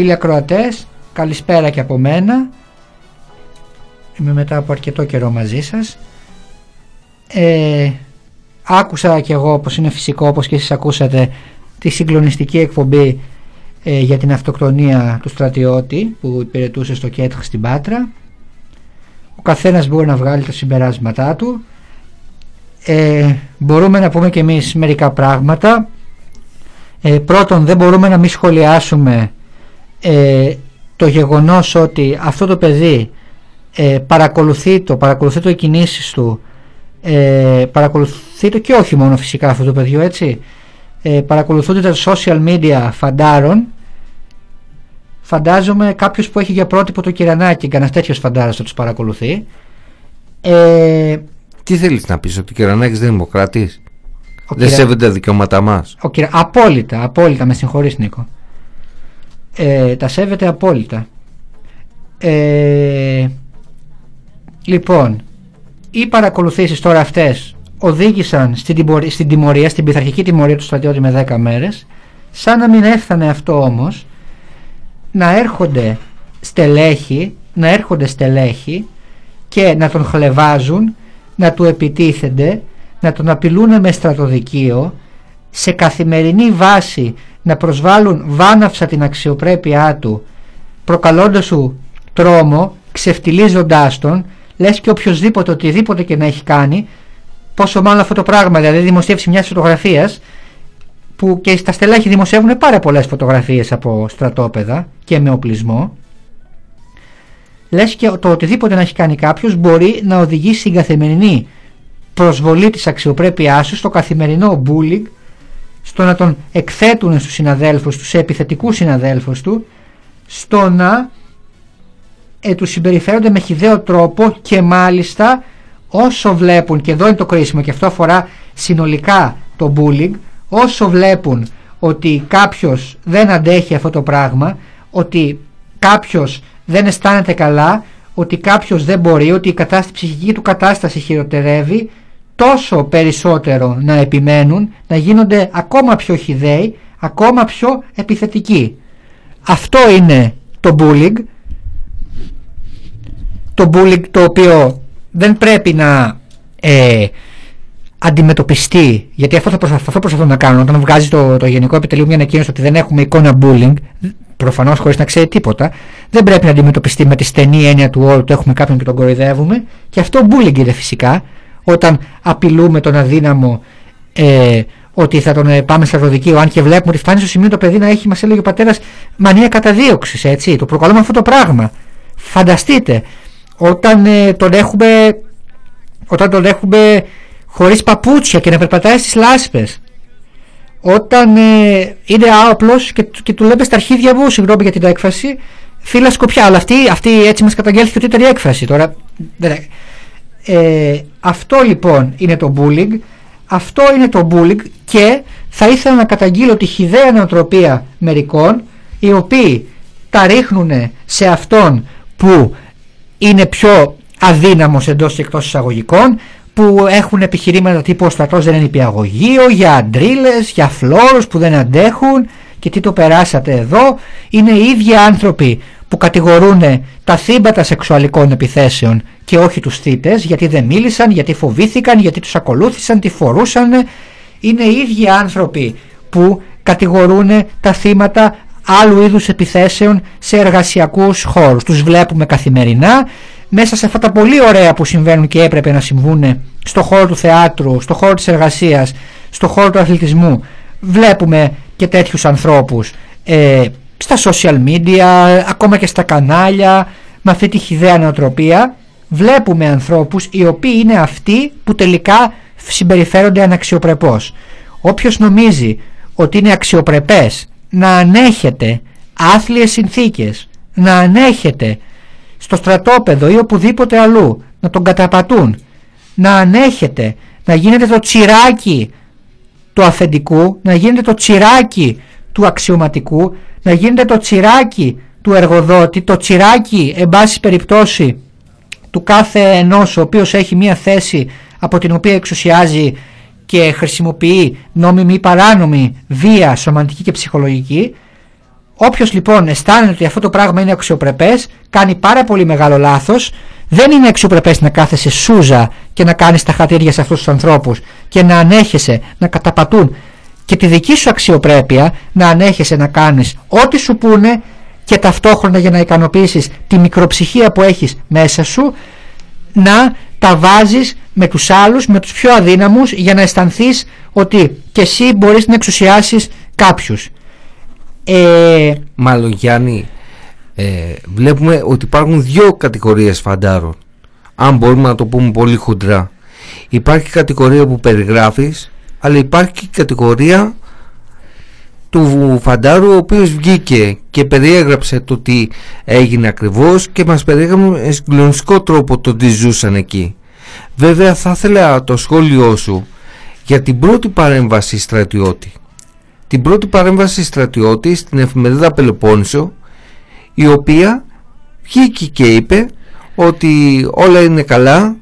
Φίλοι ακροατές, καλησπέρα και από μένα. Είμαι μετά από αρκετό καιρό μαζί σας. Ε, άκουσα και εγώ όπως είναι φυσικό όπως και εσείς ακούσατε τη συγκλονιστική εκπομπή ε, για την αυτοκτονία του στρατιώτη που υπηρετούσε στο Κέτχ στην Πάτρα. Ο καθένας μπορεί να βγάλει τα συμπεράσματά του. Ε, μπορούμε να πούμε και εμείς μερικά πράγματα. Ε, πρώτον δεν μπορούμε να μην σχολιάσουμε ε, το γεγονός ότι αυτό το παιδί ε, παρακολουθεί το, παρακολουθεί το οι κινήσεις του ε, παρακολουθεί το και όχι μόνο φυσικά αυτό το παιδί έτσι ε, παρακολουθούνται τα social media φαντάρων. Φαντάζομαι κάποιος που έχει για πρότυπο το κυρανάκι κανένας τέτοιος φαντάζεται τους παρακολουθεί. Ε, τι θέλεις να πεις ότι ο Κυρανάκης δεν είναι δημοκράτης δεν κυρα... σέβεται τα δικαιώματά μας; ο κυρα... απόλυτα, απόλυτα με συγχωρείς Νίκο ε, τα σέβεται απόλυτα. Ε, λοιπόν οι παρακολουθήσεις τώρα αυτές οδήγησαν στην, τιμωρία, στην τιμωρία, στην πειθαρχική τιμωρία του στρατιώτη με 10 μέρες. Σαν να μην έφτανε αυτό όμως να έρχονται στελέχη να έρχονται στελέχη και να τον χλεβάζουν να του επιτίθενται να τον απειλούν με στρατοδικείο σε καθημερινή βάση να προσβάλλουν βάναυσα την αξιοπρέπειά του προκαλώντας του τρόμο ξεφτιλίζοντάς τον λες και οποιοδήποτε οτιδήποτε και να έχει κάνει πόσο μάλλον αυτό το πράγμα δηλαδή δημοσίευση μιας φωτογραφίας που και στα στελάχη δημοσιεύουν πάρα πολλές φωτογραφίες από στρατόπεδα και με οπλισμό λες και το οτιδήποτε να έχει κάνει κάποιος μπορεί να οδηγήσει στην καθημερινή προσβολή της αξιοπρέπειάς σου στο καθημερινό bullying στο να τον εκθέτουν στους συναδέλφους, στους επιθετικούς συναδέλφους του στο να ε, τους συμπεριφέρονται με χιδαίο τρόπο και μάλιστα όσο βλέπουν και εδώ είναι το κρίσιμο και αυτό αφορά συνολικά το bullying όσο βλέπουν ότι κάποιος δεν αντέχει αυτό το πράγμα ότι κάποιος δεν αισθάνεται καλά ότι κάποιος δεν μπορεί ότι η, κατάσταση, η ψυχική του κατάσταση χειροτερεύει τόσο περισσότερο να επιμένουν να γίνονται ακόμα πιο χιδαίοι ακόμα πιο επιθετικοί. Αυτό είναι το bullying. Το bullying το οποίο δεν πρέπει να ε, αντιμετωπιστεί, γιατί αυτό θα προσπαθώ, αυτό προσπαθώ να κάνω, όταν βγάζει το, το Γενικό Επιτελείο μια ανακοίνωση ότι δεν έχουμε εικόνα bullying, προφανώς χωρίς να ξέρει τίποτα, δεν πρέπει να αντιμετωπιστεί με τη στενή έννοια του όρου, το έχουμε κάποιον και τον κοροϊδεύουμε, και αυτό bullying είναι φυσικά, όταν απειλούμε τον αδύναμο ε, ότι θα τον ε, πάμε στα ροδικείο, αν και βλέπουμε ότι φτάνει στο σημείο το παιδί να έχει, μας έλεγε ο πατέρας, μανία καταδίωξης, έτσι. Το προκαλούμε αυτό το πράγμα. Φανταστείτε, όταν ε, τον έχουμε όταν τον έχουμε χωρίς παπούτσια και να περπατάει στις λάσπες όταν ε, είναι άοπλος και, και του λέμε στα αρχίδια μου συγγνώμη για την έκφραση φύλλα σκοπιά αλλά αυτή, αυτή έτσι μας καταγγέλθηκε ότι ήταν η έκφραση τώρα ε, αυτό λοιπόν είναι το bullying. Αυτό είναι το bullying και θα ήθελα να καταγγείλω τη χιδαία νοοτροπία μερικών οι οποίοι τα ρίχνουν σε αυτόν που είναι πιο αδύναμος εντός και εκτός εισαγωγικών που έχουν επιχειρήματα τύπου ο στρατός δεν είναι υπηαγωγείο για αντρίλες, για φλόρους που δεν αντέχουν και τι το περάσατε εδώ είναι οι ίδιοι άνθρωποι που κατηγορούν τα θύματα σεξουαλικών επιθέσεων και όχι τους θύτες γιατί δεν μίλησαν, γιατί φοβήθηκαν, γιατί τους ακολούθησαν, τι φορούσαν είναι οι ίδιοι άνθρωποι που κατηγορούν τα θύματα άλλου είδους επιθέσεων σε εργασιακούς χώρους. Τους βλέπουμε καθημερινά μέσα σε αυτά τα πολύ ωραία που συμβαίνουν και έπρεπε να συμβούν στο χώρο του θεάτρου, στο χώρο της εργασίας, στο χώρο του αθλητισμού. Βλέπουμε και τέτοιους ανθρώπους ε, στα social media, ακόμα και στα κανάλια, με αυτή τη χιδέα νοοτροπία. Βλέπουμε ανθρώπους οι οποίοι είναι αυτοί που τελικά συμπεριφέρονται αναξιοπρεπώς. Όποιος νομίζει ότι είναι αξιοπρεπές να ανέχεται άθλιες συνθήκες, να ανέχεται στο στρατόπεδο ή οπουδήποτε αλλού να τον καταπατούν, να ανέχεται, να γίνεται το τσιράκι του αφεντικού, να γίνεται το τσιράκι του αξιωματικού, να γίνεται το τσιράκι του εργοδότη, το τσιράκι εν πάση περιπτώσει του κάθε ενός ο οποίος έχει μία θέση από την οποία εξουσιάζει και χρησιμοποιεί νόμιμη ή παράνομη βία σωματική και ψυχολογική. Όποιος λοιπόν αισθάνεται ότι αυτό το πράγμα είναι αξιοπρεπές κάνει πάρα πολύ μεγάλο λάθος. Δεν είναι αξιοπρεπές να κάθεσαι σούζα και να κάνεις τα χατήρια σε αυτούς τους ανθρώπους και να ανέχεσαι να καταπατούν και τη δική σου αξιοπρέπεια να ανέχεσαι να κάνεις ό,τι σου πούνε και ταυτόχρονα για να ικανοποιήσεις τη μικροψυχία που έχεις μέσα σου να τα βάζεις με τους άλλους, με τους πιο αδύναμους για να αισθανθείς ότι και εσύ μπορείς να εξουσιάσεις κάποιους. Ε... Μάλλον Γιάννη, ε, βλέπουμε ότι υπάρχουν δύο κατηγορίες φαντάρων. Αν μπορούμε να το πούμε πολύ χοντρά. Υπάρχει κατηγορία που περιγράφεις, αλλά υπάρχει και κατηγορία του Φαντάρου ο οποίος βγήκε και περιέγραψε το τι έγινε ακριβώς και μας περιέγραψε με συγκλονιστικό τρόπο το τι ζούσαν εκεί. Βέβαια θα ήθελα το σχόλιο σου για την πρώτη παρέμβαση στρατιώτη. Την πρώτη παρέμβαση στρατιώτη στην εφημερίδα Πελοπόννησο η οποία βγήκε και είπε ότι όλα είναι καλά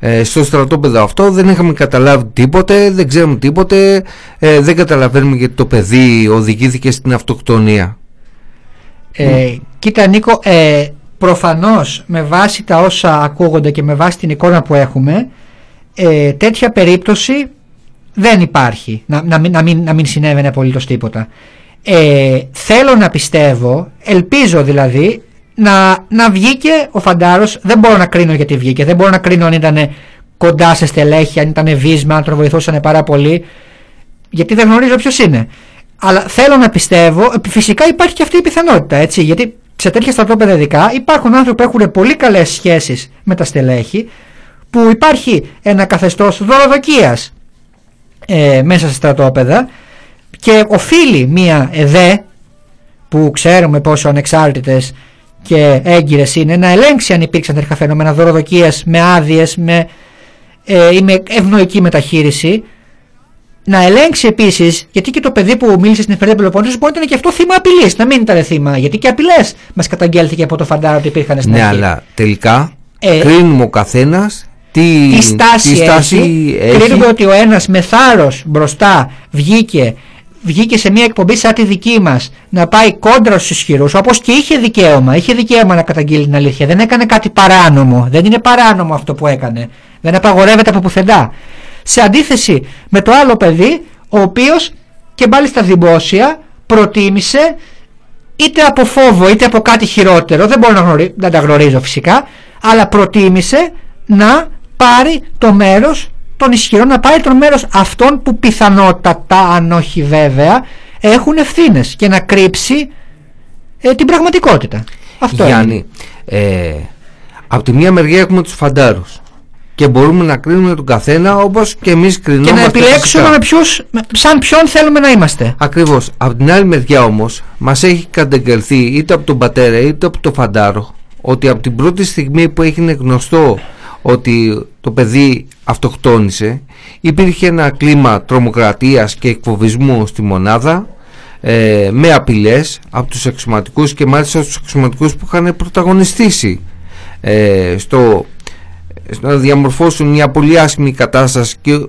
ε, στο στρατόπεδο αυτό δεν είχαμε καταλάβει τίποτε, δεν ξέρουμε τίποτε, ε, δεν καταλαβαίνουμε γιατί το παιδί οδηγήθηκε στην αυτοκτονία. Ε, Κοίτα Νίκο, ε, προφανώς με βάση τα όσα ακούγονται και με βάση την εικόνα που έχουμε ε, τέτοια περίπτωση δεν υπάρχει να, να, μην, να, μην, να μην συνέβαινε απολύτως τίποτα. Ε, θέλω να πιστεύω, ελπίζω δηλαδή να, να βγήκε ο Φαντάρος, δεν μπορώ να κρίνω γιατί βγήκε, δεν μπορώ να κρίνω αν ήταν κοντά σε στελέχη, αν ήταν βίσμα, αν τον βοηθούσαν πάρα πολύ, γιατί δεν γνωρίζω ποιος είναι. Αλλά θέλω να πιστεύω, φυσικά υπάρχει και αυτή η πιθανότητα, έτσι, γιατί σε τέτοια στρατόπεδα ειδικά υπάρχουν άνθρωποι που έχουν πολύ καλές σχέσεις με τα στελέχη, που υπάρχει ένα καθεστώς δωροδοκίας ε, μέσα στα στρατόπεδα και οφείλει μία ΕΔΕ που ξέρουμε πόσο ανεξάρτητες και έγκυρες είναι να ελέγξει αν υπήρξαν τέτοια φαινόμενα δωροδοκίας με άδειες με, ε, ή με ευνοϊκή μεταχείριση. Να ελέγξει επίσης, γιατί και το παιδί που μίλησε στην εφημερίδα Πελοπόννησος μπορεί να ήταν και αυτό θύμα απειλής, να μην ήταν θύμα. Γιατί και απειλές μας καταγγέλθηκε από το φαντάρο ότι υπήρχαν στην Ναι, αλλά τελικά ε, κρίνουμε ο καθένας τι, τι στάση, τι στάση έχει. έχει. Κρίνουμε ότι ο ένας με θάρρος μπροστά βγήκε βγήκε σε μια εκπομπή σαν τη δική μας να πάει κόντρα στους ισχυρούς, όπως και είχε δικαίωμα. Είχε δικαίωμα να καταγγείλει την αλήθεια. Δεν έκανε κάτι παράνομο. Δεν είναι παράνομο αυτό που έκανε. Δεν απαγορεύεται από πουθενά. Σε αντίθεση με το άλλο παιδί, ο οποίος και μάλιστα δημόσια προτίμησε είτε από φόβο είτε από κάτι χειρότερο, δεν μπορώ να, γνωρί, να τα γνωρίζω φυσικά, αλλά προτίμησε να πάρει το μέρος των ισχυρών να πάρει το μέρος αυτών που πιθανότατα, αν όχι βέβαια, έχουν ευθύνες και να κρύψει ε, την πραγματικότητα. Αυτό Γιάννη, ε, από τη μία μεριά έχουμε τους φαντάρους και μπορούμε να κρίνουμε τον καθένα όπως και εμείς κρινόμαστε. Και να επιλέξουμε με ποιους, σαν ποιον θέλουμε να είμαστε. Ακριβώς. Από την άλλη μεριά όμως μας έχει κατεγγελθεί είτε από τον πατέρα είτε από τον φαντάρο ότι από την πρώτη στιγμή που έγινε γνωστό ότι το παιδί αυτοκτόνησε υπήρχε ένα κλίμα τρομοκρατίας και εκφοβισμού στη μονάδα ε, με απειλές από τους αξιωματικούς και μάλιστα τους αξιωματικούς που είχαν πρωταγωνιστήσει ε, στο, να διαμορφώσουν μια πολύ άσχημη κατάσταση και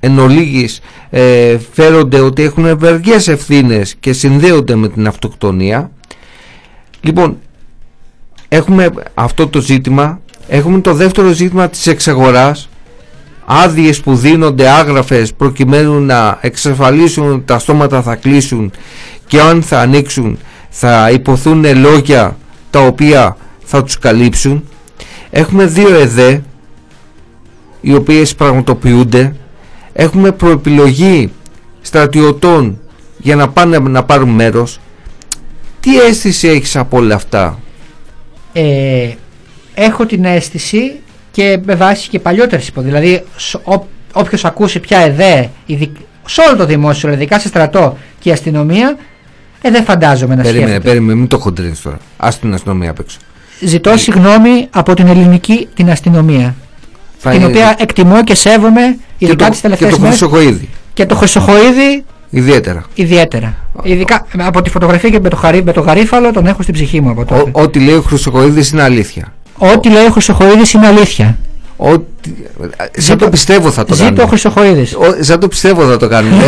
εν ολίγης, ε, φέρονται ότι έχουν ευεργές ευθύνες και συνδέονται με την αυτοκτονία. Λοιπόν έχουμε αυτό το ζήτημα Έχουμε το δεύτερο ζήτημα της εξαγοράς. Άδειες που δίνονται άγραφες προκειμένου να εξασφαλίσουν ότι τα στόματα θα κλείσουν και αν θα ανοίξουν θα υποθούν λόγια τα οποία θα τους καλύψουν. Έχουμε δύο ΕΔΕ οι οποίες πραγματοποιούνται. Έχουμε προεπιλογή στρατιωτών για να πάνε να πάρουν μέρος. Τι αίσθηση έχεις από όλα αυτά; Ε, έχω την αίσθηση και με βάση και παλιότερες υπό. Δηλαδή, όποιος ακούσει πια ΕΔΕ, σε όλο το δημόσιο, ειδικά σε στρατό και αστυνομία, ε, δεν φαντάζομαι να περίμενε, σκέφτεται. Περίμενε, μην το χοντρίνεις τώρα. Ας την αστυνομία απ' έξω. Ζητώ ε, συγγνώμη από την ελληνική την αστυνομία. Θα την οποία εκτιμώ και σέβομαι, ειδικά τις τελευταίες μέρε. Και το Χρυσοχοίδη. Και το Χρυσοχοίδη. Ιδιαίτερα. Ιδιαίτερα. Ειδικά από τη φωτογραφία και με το, χαρί, με το γαρίφαλο τον έχω στην ψυχή μου από τότε. Ό,τι λέει ο Χρυσοχοίδης είναι αλήθεια. Ό,τι λέει ο Χρυσοχοίδης είναι αλήθεια. Ότι, σαν το πιστεύω θα το Ζήτω ο κάνουμε. Χρυσοχοίδης. Ο- Σαν το πιστεύω θα το κάνουμε.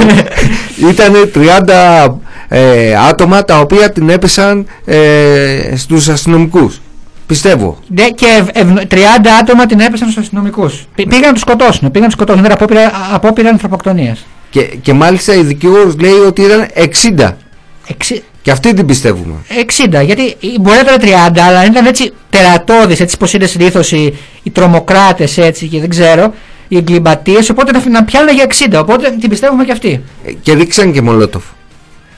Ήταν 30 ε, άτομα τα οποία την έπεσαν ε, στους αστυνομικούς. Πιστεύω. Ναι, και ευ- ευ- 30 άτομα την έπεσαν στους αστυνομικούς. Πήγαν να τους σκοτώσουν. Πήγαν να τους σκοτώσουν. Ήταν απόπειρα, απόπειρα ανθρωποκτονίας. Και, και μάλιστα η δικηγόρος λέει ότι ήταν 60. Και αυτή την πιστεύουμε. 60. Γιατί η- μπορεί να ήταν 30, αλλά ήταν έτσι τερατώδης, έτσι πως είναι συνήθως οι, οι τρομοκράτες έτσι και δεν ξέρω, οι εγκληματίες. Οπότε να, να πιάνουν για 60. Οπότε την πιστεύουμε και αυτή. Ε, Και ρίξαν και Μολότοφ.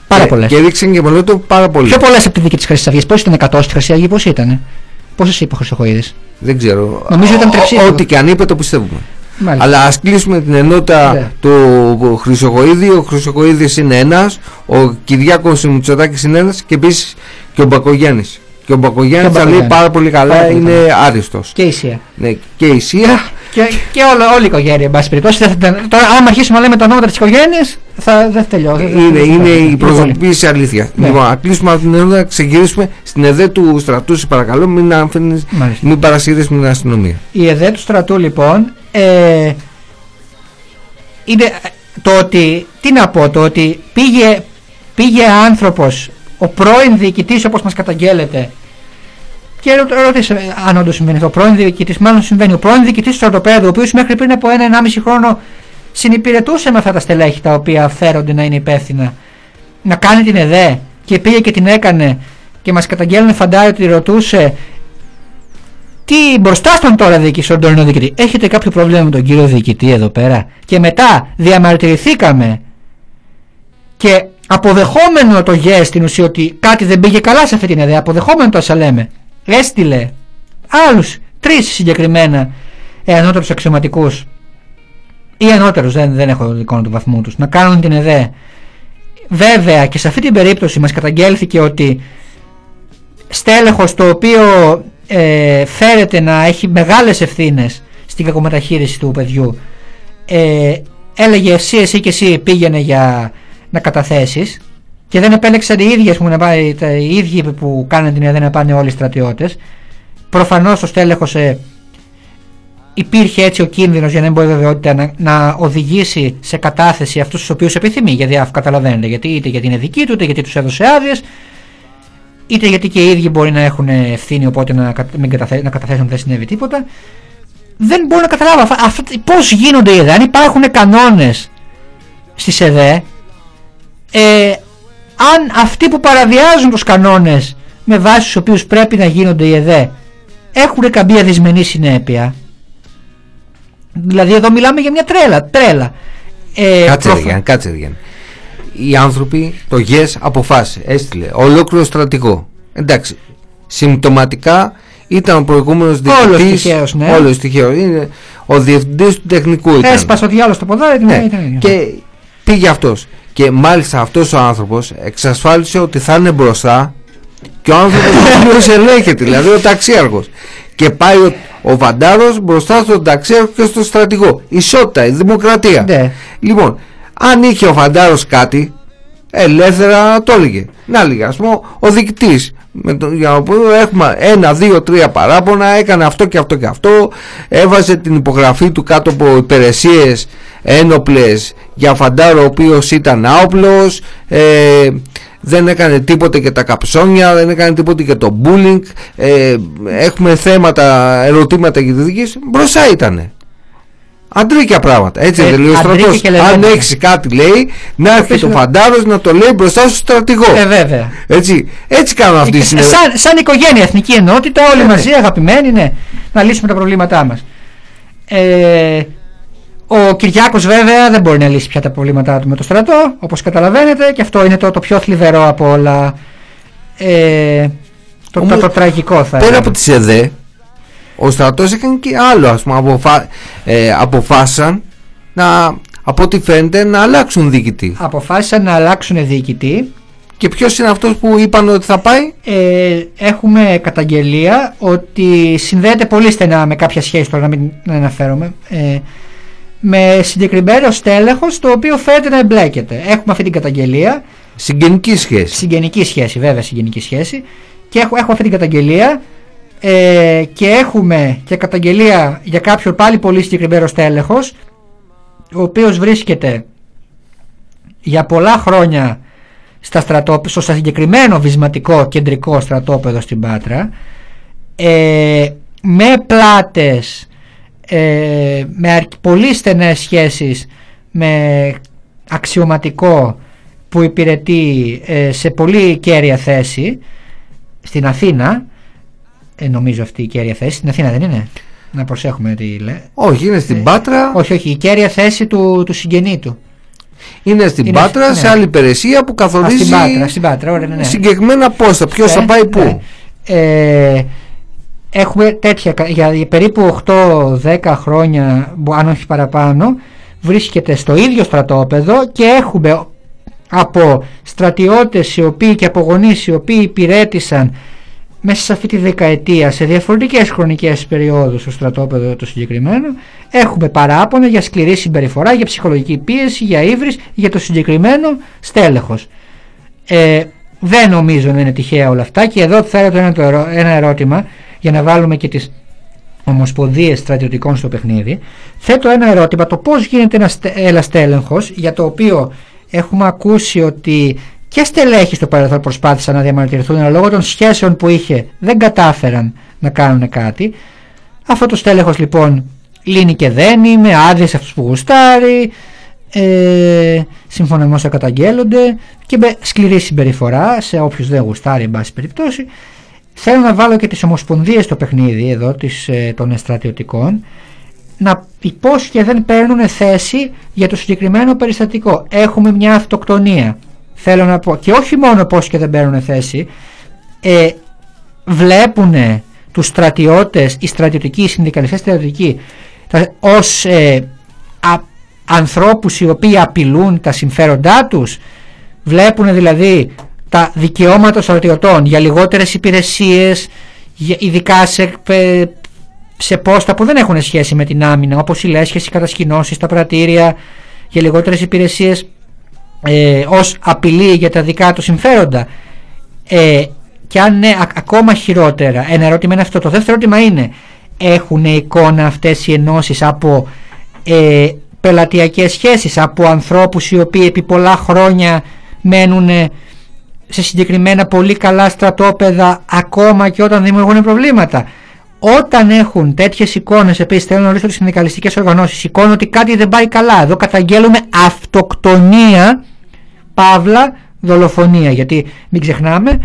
Πάρα Και- πολλές. Και ρίξαν και Μολότοφ πάρα πολύ. Πιο πολλές από τη δική της Χρυσής Αυγής. Πώ ήταν 100 στη Χρυσή Αυγή, πώς ήταν. Πόσες είπε ο Χρυσοχοίδης; Δεν ξέρω. Νομίζω ήταν Ο- τριψήφιο. Ό,τι και αν είπε το πιστεύουμε. Μάλιστα. Αλλά ας κλείσουμε την ενότητα Ναι. του Χρυσοκοίδη. Ο Χρυσοκοίδης είναι ένας, ο Κυριάκος Μητσοτάκης είναι ένας και επίσης και ο Μπακογιάννης. Και ο Μπακογιάννης Και ο τα λέει Μπακογιάννης. πάρα πολύ καλά, Πάρα πολύ είναι καλά. άριστος. Και η Ισία. Ναι, και η Σία Και, και όλο, όλη η οικογένεια, εν πάση περιπτώσει. δεν θα ήταν- Τώρα, άμα αρχίσουμε να λέμε τα ονόματα της οικογένειας, θα, δεν θα τελειώσει. δεν θα- είναι, δεν θα- είναι η πολύ. προσωποποίηση αλήθειας. Ναι. Λοιπόν, να κλείσουμε από την ενότητα, να ξεκινήσουμε στην ΕΔΕ του στρατού, σε παρακαλώ, μην, αφήνεις, Μάλιστα. μην παρασύρεις με την αστυνομία. Η ΕΔΕ του στρατού λοιπόν ε, είναι ε, το ότι, τι να πω, το ότι πήγε, πήγε άνθρωπος, ο πρώην διοικητής όπως μας καταγγέλλεται. Και ρω- ρώτησε ε, αν όντως συμβαίνει αυτό, ο πρώην διοικητής, μάλλον συμβαίνει, ο πρώην διοικητής του στρατοπέδου, ο οποίος μέχρι πριν από ένα-ενάμιση χρόνο συνυπηρετούσε με αυτά τα στελέχη τα οποία φέρονται να είναι υπεύθυνα, να κάνει την ΕΔΕ. Και πήγε και την έκανε. Και μας καταγγέλνουν φαντάει ότι ρωτούσε τι μπροστά στον τώρα διοικητή, στον τωρινό διοικητή. Έχετε κάποιο πρόβλημα με τον κύριο διοικητή εδώ πέρα; Και μετά διαμαρτυρηθήκαμε και αποδεχόμενο το γε στην ουσία ότι κάτι δεν πήγε καλά σε αυτή την ιδέα, αποδεχόμενο το όσα λέμε, έστειλε άλλους τρεις συγκεκριμένα ε, ανώτερου αξιωματικούς ή ανώτερους, δεν, δεν έχω εικόνα του βαθμού τους, να κάνουν την ΕΔΕ. Βέβαια και σε αυτή την περίπτωση μας καταγγέλθηκε ότι στέλεχος το οποίο ε, φέρεται να έχει μεγάλες ευθύνες στην κακομεταχείριση του παιδιού. Ε, έλεγε εσύ, εσύ και εσύ πήγαινε για να καταθέσεις και δεν επέλεξαν οι ίδιοι, ας πούμε, να πάει, τα, οι ίδιοι που κάνουν την ΕΔΕ να πάνε όλοι οι στρατιώτες. Προφανώς το στέλεχος ε, υπήρχε έτσι ο κίνδυνος για να μην μπορεί βεβαιότητα να, να οδηγήσει σε κατάθεση αυτούς τους οποίους επιθυμεί. Γιατί αφού καταλαβαίνετε γιατί είτε γιατί είναι δική του είτε γιατί τους έδωσε άδειες, είτε γιατί και οι ίδιοι μπορεί να έχουν ευθύνη οπότε να, κα- μην καταθε, να καταθέσουν ότι δεν συνέβη τίποτα δεν μπορώ να καταλάβω αυτά, αυτά, πώς γίνονται οι ΕΔΕ αν υπάρχουν κανόνες στις ΕΔΕ ε, αν αυτοί που παραβιάζουν τους κανόνες με βάση τους οποίους πρέπει να γίνονται οι ΕΔΕ έχουν καμία δυσμενή συνέπεια δηλαδή εδώ μιλάμε για μια τρέλα, τρέλα. Ε, Κάτσε ρε προφα- Γιάννη, κάτσε ρε Γιάννη. Οι άνθρωποι, το ΓΕΣ αποφάσισε, έστειλε ολόκληρο στρατικό. Εντάξει, συμπτωματικά ήταν ο προηγούμενος Όλος διευθυντής τυχαίος, ναι. Όλος τυχαίος, είναι ο διευθυντής του τεχνικού ήταν. Έσπασε ο διάλογο στο ποδάρι, Ναι, ναι, ήταν ίδιο. και πήγε αυτός. Και μάλιστα αυτός ο άνθρωπος εξασφάλισε ότι θα είναι μπροστά και ο άνθρωπος ο οποίος ελέγχεται, δηλαδή ο ταξίαρχος. Και πάει ο, ο Βαντάρος μπροστά στον ταξίαρχο και στον στρατηγό. Ισότητα, η δημοκρατία. Ναι. Λοιπόν, αν είχε ο Βαντάρος κάτι, ελεύθερα το έλεγε. Να λέγε, ας πούμε, ο διοικητής με το, για να πούμε, έχουμε ένα, δύο, τρία παράπονα, έκανε αυτό και αυτό και αυτό, έβαζε την υπογραφή του κάτω από υπηρεσίες ένοπλες για φαντάρο ο οποίος ήταν άοπλος, ε, δεν έκανε τίποτε για τα καψόνια, δεν έκανε τίποτε για το bullying, ε, έχουμε θέματα, ερωτήματα για τη δική μπροστά ήτανε. Αντρίκια πράγματα. Έτσι Ε, δεν λέει ο αντρίκια στρατός. και Αν λεβέντα. έχεις κάτι λέει, να έρθει πίσω το να- φαντάρος να το λέει μπροστά στο στρατηγό. Ε, βέβαια. Έτσι, έτσι κάνουν αυτοί οι Ε, συνεργάτες. σαν, σαν οικογένεια, εθνική ενότητα, όλοι Ναι, ναι. μαζί αγαπημένοι, ναι, να λύσουμε τα προβλήματά μας. Ε, ο Κυριάκος βέβαια δεν μπορεί να λύσει πια τα προβλήματά του με το στρατό, όπως καταλαβαίνετε, και αυτό είναι το, το πιο θλιβερό από όλα. Ε, το, Όμως, το, το τραγικό θα Πέρα έλεγα. από τις ΕΔΕ, ο στρατός έκανε και άλλο, ας πούμε, αποφα... ε, αποφάσισαν να, από ό,τι φαίνεται, να αλλάξουν διοικητή. Αποφάσισαν να αλλάξουν διοικητή. Και ποιος είναι αυτός που είπαν ότι θα πάει; Ε, έχουμε καταγγελία ότι συνδέεται πολύ στενά με κάποια σχέση τώρα να μην να αναφέρομαι ε, με συγκεκριμένο στέλεχος το οποίο φαίνεται να εμπλέκεται. Έχουμε αυτή την καταγγελία Συγγενική σχέση. Συγγενική σχέση, βέβαια, συγγενική σχέση. Και έχω, έχω αυτή την καταγγελία ε, και έχουμε και καταγγελία για κάποιον πάλι πολύ συγκεκριμένο στέλεχος ο οποίος βρίσκεται για πολλά χρόνια στα στρατόπεδο, στο συγκεκριμένο βυσματικό κεντρικό στρατόπεδο στην Πάτρα ε, με πλάτες ε, με πολύ στενές σχέσεις με αξιωματικό που υπηρετεί ε, σε πολύ κέρια θέση στην Αθήνα ε, νομίζω αυτή η κέρια θέση στην Αθήνα δεν είναι να προσέχουμε τι λέει Όχι, είναι στην Πάτρα. όχι όχι η κέρια θέση του, του συγγενή του Είναι στην Είναι- Πάτρα ναι. σε άλλη υπηρεσία που Α, καθορίζει στην Πάτρα, στην Πάτρα, ωραία, ναι, ναι. συγκεκριμένα πόστα, ποιος θα Ε, πάει ναι. πού. Ε, έχουμε τέτοια κα- για για περίπου 8-10 χρόνια, μπο- αν όχι παραπάνω, βρίσκεται στο ίδιο στρατόπεδο και έχουμε από στρατιώτες οι οποίοι και από γονείς οι οποίοι υπηρέτησαν μέσα σε αυτή τη δεκαετία σε διαφορετικές χρονικές περιόδους στο στρατόπεδο το συγκεκριμένο έχουμε παράπονα για σκληρή συμπεριφορά, για ψυχολογική πίεση, για ύβρις, για το συγκεκριμένο στέλεχος. Ε, δεν νομίζω να είναι τυχαία όλα αυτά και εδώ θα έρθω ένα, το ερώ- ένα ερώτημα για να βάλουμε και τις ομοσπονδίες στρατιωτικών στο παιχνίδι. Θέτω ένα ερώτημα το πώς γίνεται ένας στε- ένας στέλεγχος για το οποίο έχουμε ακούσει ότι και στελέχοι στο παρελθόν προσπάθησαν να διαμαρτυρηθούν αλλά λόγω των σχέσεων που είχε δεν κατάφεραν να κάνουν κάτι. Αυτό το στέλεχος λοιπόν λύνει και δένει με άδειες αυτούς που γουστάρει ε, σύμφωνα με όσα καταγγέλλονται και με σκληρή συμπεριφορά σε όποιους δεν γουστάρει εν πάση περιπτώσει. Θέλω να βάλω και τις ομοσπονδίες στο παιχνίδι εδώ τις, ε, των στρατιωτικών να πώς και δεν παίρνουν θέση για το συγκεκριμένο περιστατικό. Έχουμε μια αυτοκτονία θέλω να πω και όχι μόνο πώς και δεν παίρνουν θέση ε, βλέπουν τους στρατιώτες, οι στρατιωτικοί, οι συνδικαλιστές στρατιωτικοί τα- ως ε, α, ανθρώπους οι οποίοι απειλούν τα συμφέροντά τους βλέπουν δηλαδή τα δικαιώματα των στρατιωτών για λιγότερες υπηρεσίες για, ειδικά σε, ε, σε πόστα που δεν έχουν σχέση με την άμυνα όπως οι λέσχες, οι κατασκηνώσεις, τα πρατήρια για λιγότερες υπηρεσίες ε, ως απειλή για τα δικά του συμφέροντα ε, και αν ναι, α- ακόμα χειρότερα. Ένα ερώτημα είναι αυτό. Το δεύτερο ερώτημα είναι, έχουν εικόνα αυτές οι ενώσεις από ε, πελατειακές σχέσεις, από ανθρώπους οι οποίοι επί πολλά χρόνια μένουν σε συγκεκριμένα πολύ καλά στρατόπεδα ακόμα και όταν δημιουργούν προβλήματα. Όταν έχουν τέτοιες εικόνες, επίσης θέλω να ρωτήσω τις συνδικαλιστικές οργανώσεις, εικόνα ότι κάτι δεν πάει καλά. Εδώ καταγγέλουμε αυτοκτονία, παύλα, δολοφονία. Γιατί μην ξεχνάμε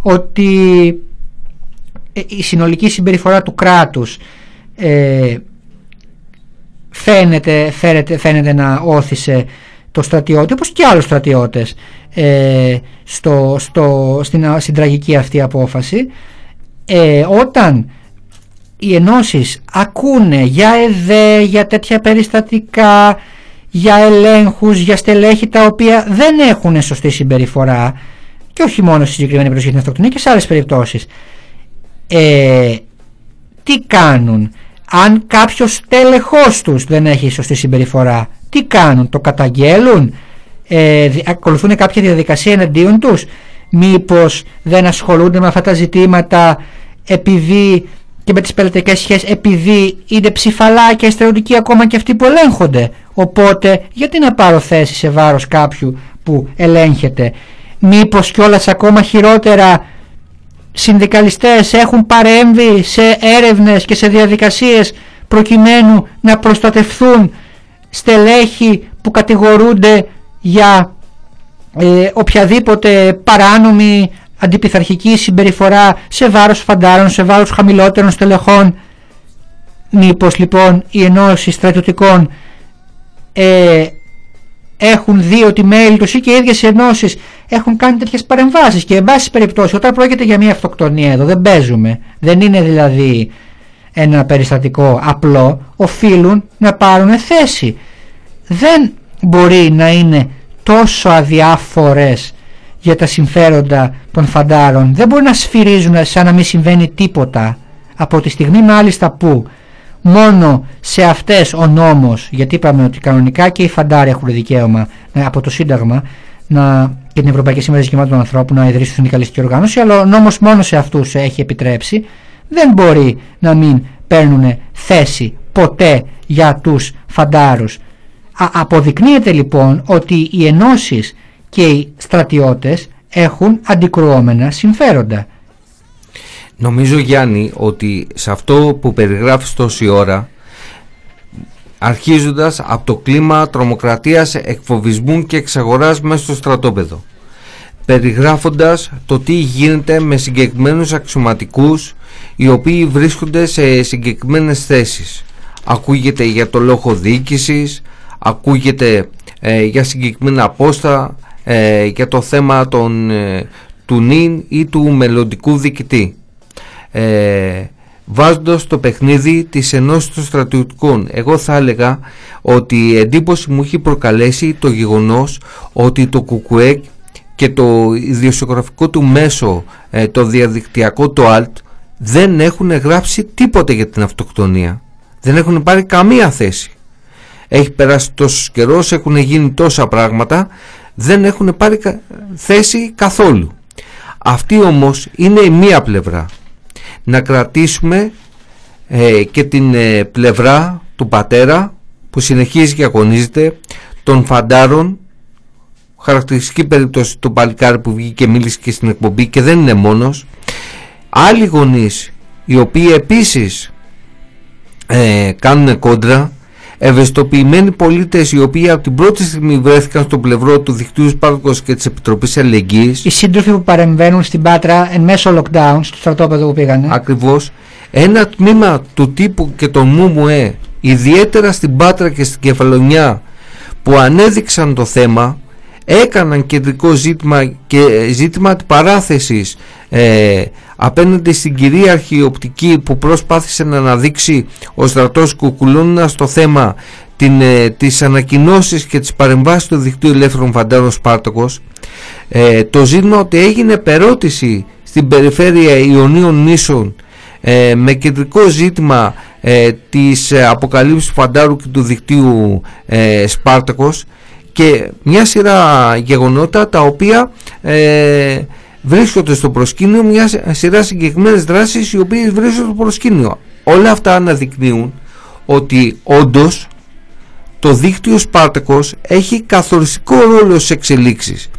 ότι ε, η συνολική συμπεριφορά του κράτους ε, φαίνεται, φαίνεται, φαίνεται να όθησε το στρατιώτη όπως και άλλους στρατιώτες ε, στο, στο, στην, στην τραγική αυτή απόφαση ε, όταν οι ενώσεις ακούνε για ΕΔΕ, για τέτοια περιστατικά για ελέγχους, για στελέχη τα οποία δεν έχουν σωστή συμπεριφορά και όχι μόνο στη συγκεκριμένη περιοχή για την αυτοκτονία και σε άλλες περιπτώσεις. Ε, τι κάνουν; Αν κάποιος τέλεχός τους δεν έχει σωστή συμπεριφορά τι κάνουν, το καταγγέλουν; Ε, δι- ακολουθούν κάποια διαδικασία εναντίον τους; Μήπως δεν ασχολούνται με αυτά τα ζητήματα επειδή και με τις πελατικές σχέσεις επειδή είναι ψηφαλά και στρατιωτικοί ακόμα και αυτοί που ελέγχονται. Οπότε γιατί να πάρω θέση σε βάρος κάποιου που ελέγχεται; Μήπως κιόλας ακόμα χειρότερα συνδικαλιστές έχουν παρέμβει σε έρευνες και σε διαδικασίες προκειμένου να προστατευθούν στελέχη που κατηγορούνται για ε, οποιαδήποτε παράνομη αντιπιθαρχική συμπεριφορά σε βάρος φαντάρων, σε βάρος χαμηλότερων στελεχών. Μήπως λοιπόν οι ενώσεις στρατιωτικών ε, έχουν δει ότι μέλη τους ή και οι ίδιες οι ενώσεις έχουν κάνει τέτοιες παρεμβάσεις και εν πάση περιπτώσει όταν πρόκειται για μια αυτοκτονία εδώ δεν παίζουμε. Δεν είναι δηλαδή ένα περιστατικό απλό. Οφείλουν να πάρουν θέση. Δεν μπορεί να είναι τόσο αδιάφορες για τα συμφέροντα των φαντάρων δεν μπορεί να σφυρίζουν σαν να μην συμβαίνει τίποτα από τη στιγμή μάλιστα που μόνο σε αυτές ο νόμος γιατί είπαμε ότι κανονικά και οι φαντάροι έχουν δικαίωμα ε, από το Σύνταγμα να, και την Ευρωπαϊκή Σύμβαση Δικαιωμάτων των Ανθρώπων να ιδρύσουν συνδικαλιστική οργάνωση αλλά ο νόμος μόνο σε αυτούς έχει επιτρέψει δεν μπορεί να μην παίρνουν θέση ποτέ για τους φαντάρους. αποδεικνύεται λοιπόν ότι οι ενώσεις και οι στρατιώτες έχουν αντικρουόμενα συμφέροντα. Νομίζω Γιάννη ότι σε αυτό που περιγράφεις τόση ώρα αρχίζοντας από το κλίμα τρομοκρατίας, εκφοβισμού και εξαγοράς μέσα στο στρατόπεδο περιγράφοντας το τι γίνεται με συγκεκριμένους αξιωματικούς οι οποίοι βρίσκονται σε συγκεκριμένες θέσεις ακούγεται για το λόγο διοίκησης ακούγεται ε, για συγκεκριμένα απόστα ε, για το θέμα των, ε, του νυν ή του μελλοντικού διοικητή ε, βάζοντας το παιχνίδι της ενός των στρατιωτικών. Εγώ θα έλεγα ότι η εντύπωση μου έχει προκαλέσει το γεγονός ότι το ΚΚΕ και το ιδιοσιογραφικό του μέσο, ε, το διαδικτυακό, το ALT, δεν έχουν γράψει τίποτε για την αυτοκτονία. Δεν έχουν πάρει καμία θέση. Έχει περάσει τόσος καιρός, έχουν γίνει τόσα πράγματα, δεν έχουν πάρει θέση καθόλου. Αυτή όμως είναι η μία πλευρά. Να κρατήσουμε ε, και την ε, πλευρά του πατέρα που συνεχίζει και αγωνίζεται των φαντάρων. Χαρακτηριστική περίπτωση του παλικάρι που βγήκε και μίλησε και στην εκπομπή και δεν είναι μόνος. Άλλοι γονείς οι οποίοι επίσης ε, κάνουν κόντρα ευαισθητοποιημένοι πολίτες οι οποίοι από την πρώτη στιγμή βρέθηκαν στο πλευρό του δικτύου Σπάρκος και της Επιτροπής Αλληλεγγύης. Οι σύντροφοι που παρεμβαίνουν στην Πάτρα εν μέσω lockdown, στο στρατόπεδο που πήγανε. Ακριβώς. Ένα τμήμα του τύπου και των ΜΟΜΟΕ, ιδιαίτερα στην Πάτρα και στην Κεφαλονιά, που ανέδειξαν το θέμα, έκαναν κεντρικό ζήτημα και ζήτημα παράθεσης ε, απέναντι στην κυρίαρχη οπτική που προσπάθησε να αναδείξει ο στρατός Κουκουλούνας στο θέμα την, ε, τις ανακοινώσεις και τις παρεμβάσεις του δικτύου ελεύθερων φαντάρων Σπάρτοκος ε, το ζήτημα ότι έγινε περώτηση στην περιφέρεια Ιωνίων Νήσων ε, με κεντρικό ζήτημα ε, της αποκαλύψης του φαντάρου και του δικτύου ε, Σπάρτακος και μια σειρά γεγονότα τα οποία ε, βρίσκονται στο προσκήνιο μιας σειράς συγκεκριμένες δράσεις οι οποίες βρίσκονται στο προσκήνιο. Όλα αυτά αναδεικνύουν ότι όντως το δίκτυο Σπάρτακος έχει καθοριστικό ρόλο στις εξελίξεις.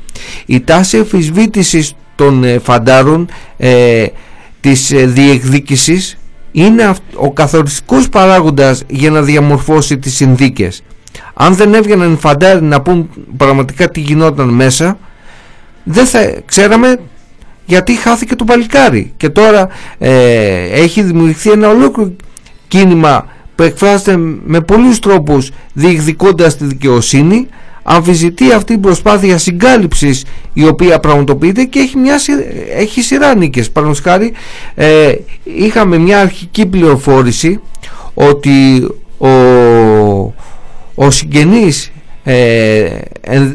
Η τάση εμφισβήτησης των ε, φαντάρων ε, της ε, διεκδίκησης είναι ο καθοριστικός παράγοντας για να διαμορφώσει τις συνθήκες. Αν δεν έβγαιναν φαντάροι να πούν πραγματικά τι γινόταν μέσα δεν θα ξέραμε γιατί χάθηκε το παλικάρι. Και τώρα ε, έχει δημιουργηθεί ένα ολόκληρο κίνημα που εκφράζεται με πολλούς τρόπους διεκδικώντας τη δικαιοσύνη αμφισβητεί αυτή η προσπάθεια συγκάλυψης η οποία πραγματοποιείται και έχει, μια, έχει σειρά νίκες. Χάρη ε, είχαμε μια αρχική πληροφόρηση ότι ο, ο συγγενής ε,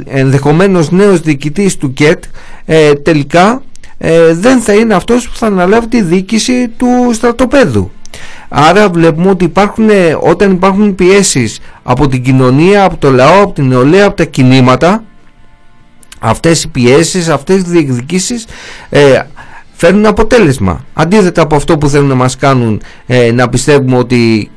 ενδεχομένως νέος διοικητής του ΚΕΤ ε, τελικά ε, δεν θα είναι αυτός που θα αναλάβει τη διοίκηση του στρατοπέδου. Άρα βλέπουμε ότι υπάρχουν, ε, όταν υπάρχουν πιέσεις από την κοινωνία, από το λαό, από την νεολαία, από τα κινήματα αυτές οι πιέσεις, αυτές οι διεκδικήσεις ε, φέρνουν αποτέλεσμα. Αντίθετα από αυτό που θέλουν να μας κάνουν ε, να πιστεύουμε ότι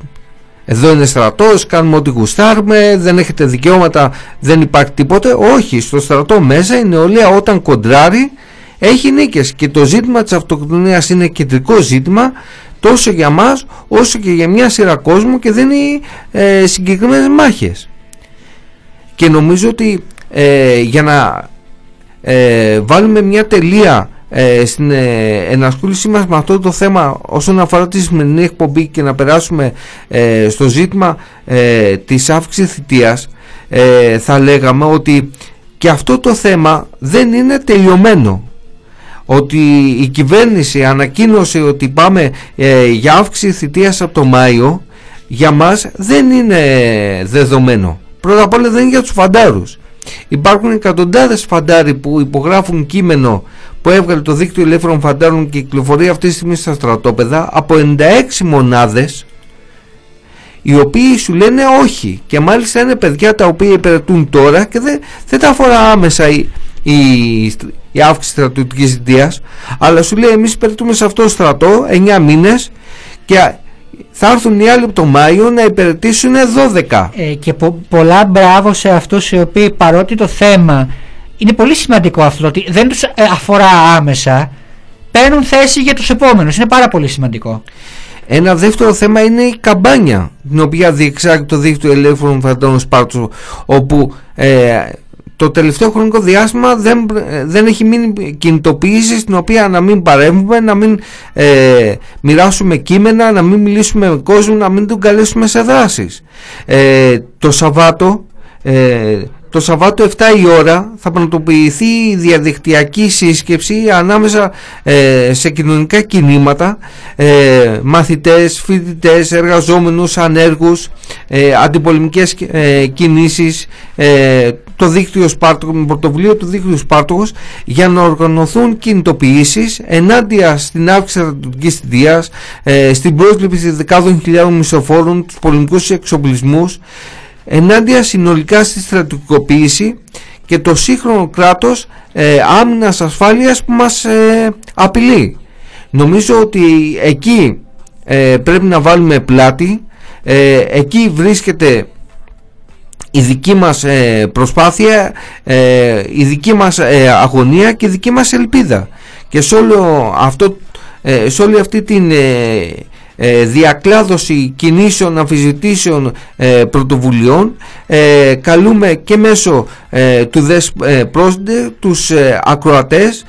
εδώ είναι στρατός, κάνουμε ό,τι γουστάρουμε, δεν έχετε δικαιώματα, δεν υπάρχει τίποτε. Όχι, στο στρατό μέσα η νεολαία όταν κοντράρει έχει νίκες και το ζήτημα της αυτοκτονίας είναι κεντρικό ζήτημα τόσο για μας όσο και για μια σειρά κόσμο και δεν είναι ε, συγκεκριμένες μάχες. Και νομίζω ότι ε, για να ε, βάλουμε μια τελεία ε, στην ε, ενασχόλησή μας με αυτό το θέμα όσον αφορά τη σημερινή εκπομπή και να περάσουμε ε, στο ζήτημα ε, της αύξησης θητείας θα λέγαμε ότι και αυτό το θέμα δεν είναι τελειωμένο ότι η κυβέρνηση ανακοίνωσε ότι πάμε για αύξηση θητείας από το Μάιο για μας δεν είναι δεδομένο. Πρώτα απ' όλα δεν είναι για τους φαντάρους. Υπάρχουν εκατοντάδες φαντάροι που υπογράφουν κείμενο που έβγαλε το δίκτυο ελεύθερων φαντάρων και κυκλοφορεί αυτή τη στιγμή στα στρατόπεδα από 96 μονάδες οι οποίοι σου λένε όχι. Και μάλιστα είναι παιδιά τα οποία υπηρετούν τώρα και δεν, δεν τα αφορά άμεσα η, η, η αύξηση στρατιωτικής θητείας αλλά σου λέει εμείς υπηρετούμε σε αυτό το στρατό 9 μήνες και θα έρθουν οι άλλοι από το Μάιο να υπηρετήσουν 12 Ε, και πο- πολλά μπράβο σε αυτούς οι οποίοι παρότι το θέμα είναι πολύ σημαντικό αυτό ότι δεν τους ε, αφορά άμεσα παίρνουν θέση για τους επόμενους. Είναι πάρα πολύ σημαντικό. Ένα δεύτερο θέμα είναι η καμπάνια την οποία διεξάγει το δίκτυο ελεύθερων φαντών Σπάρτου όπου ε, το τελευταίο χρονικό διάστημα δεν, ε, δεν έχει μείνει κινητοποίηση στην οποία να μην παρέμβουμε, να μην ε, μοιράσουμε κείμενα, να μην μιλήσουμε με κόσμο, να μην τον καλέσουμε σε δράσεις. Ε, το Σαββάτο ε, το Σαββάτο 7 η ώρα θα πραγματοποιηθεί η διαδικτυακή σύσκεψη ανάμεσα ε, σε κοινωνικά κινήματα, ε, μαθητές, φοιτητές, εργαζόμενους, ανέργους, ε, αντιπολεμικές ε, κινήσεις, ε, το δίκτυο Σπάρτοκο, με πρωτοβουλίο του δίκτυου Σπάρτοκος για να οργανωθούν κινητοποιήσεις ενάντια στην αύξηση στρατιωτικής θητείας, ε, στην πρόσληψη δεκάδων χιλιάδων μισοφόρων, τους πολεμικούς εξοπλισμούς, ενάντια συνολικά στη στρατιωτικοποίηση και το σύγχρονο κράτος ε, άμυνας ασφάλειας που μας ε, απειλεί. Νομίζω ότι εκεί ε, πρέπει να βάλουμε πλάτη, ε, εκεί βρίσκεται η δική μας ε, προσπάθεια, ε, η δική μας ε, αγωνία και η δική μας ελπίδα. Και σε, όλο αυτό, ε, σε όλη αυτή την ε, διακλάδωση κινήσεων, αμφισβητήσεων ε, πρωτοβουλειών ε, καλούμε και μέσω ε, του ΔΕΣ ε, πρόσδε τους ε, ακροατές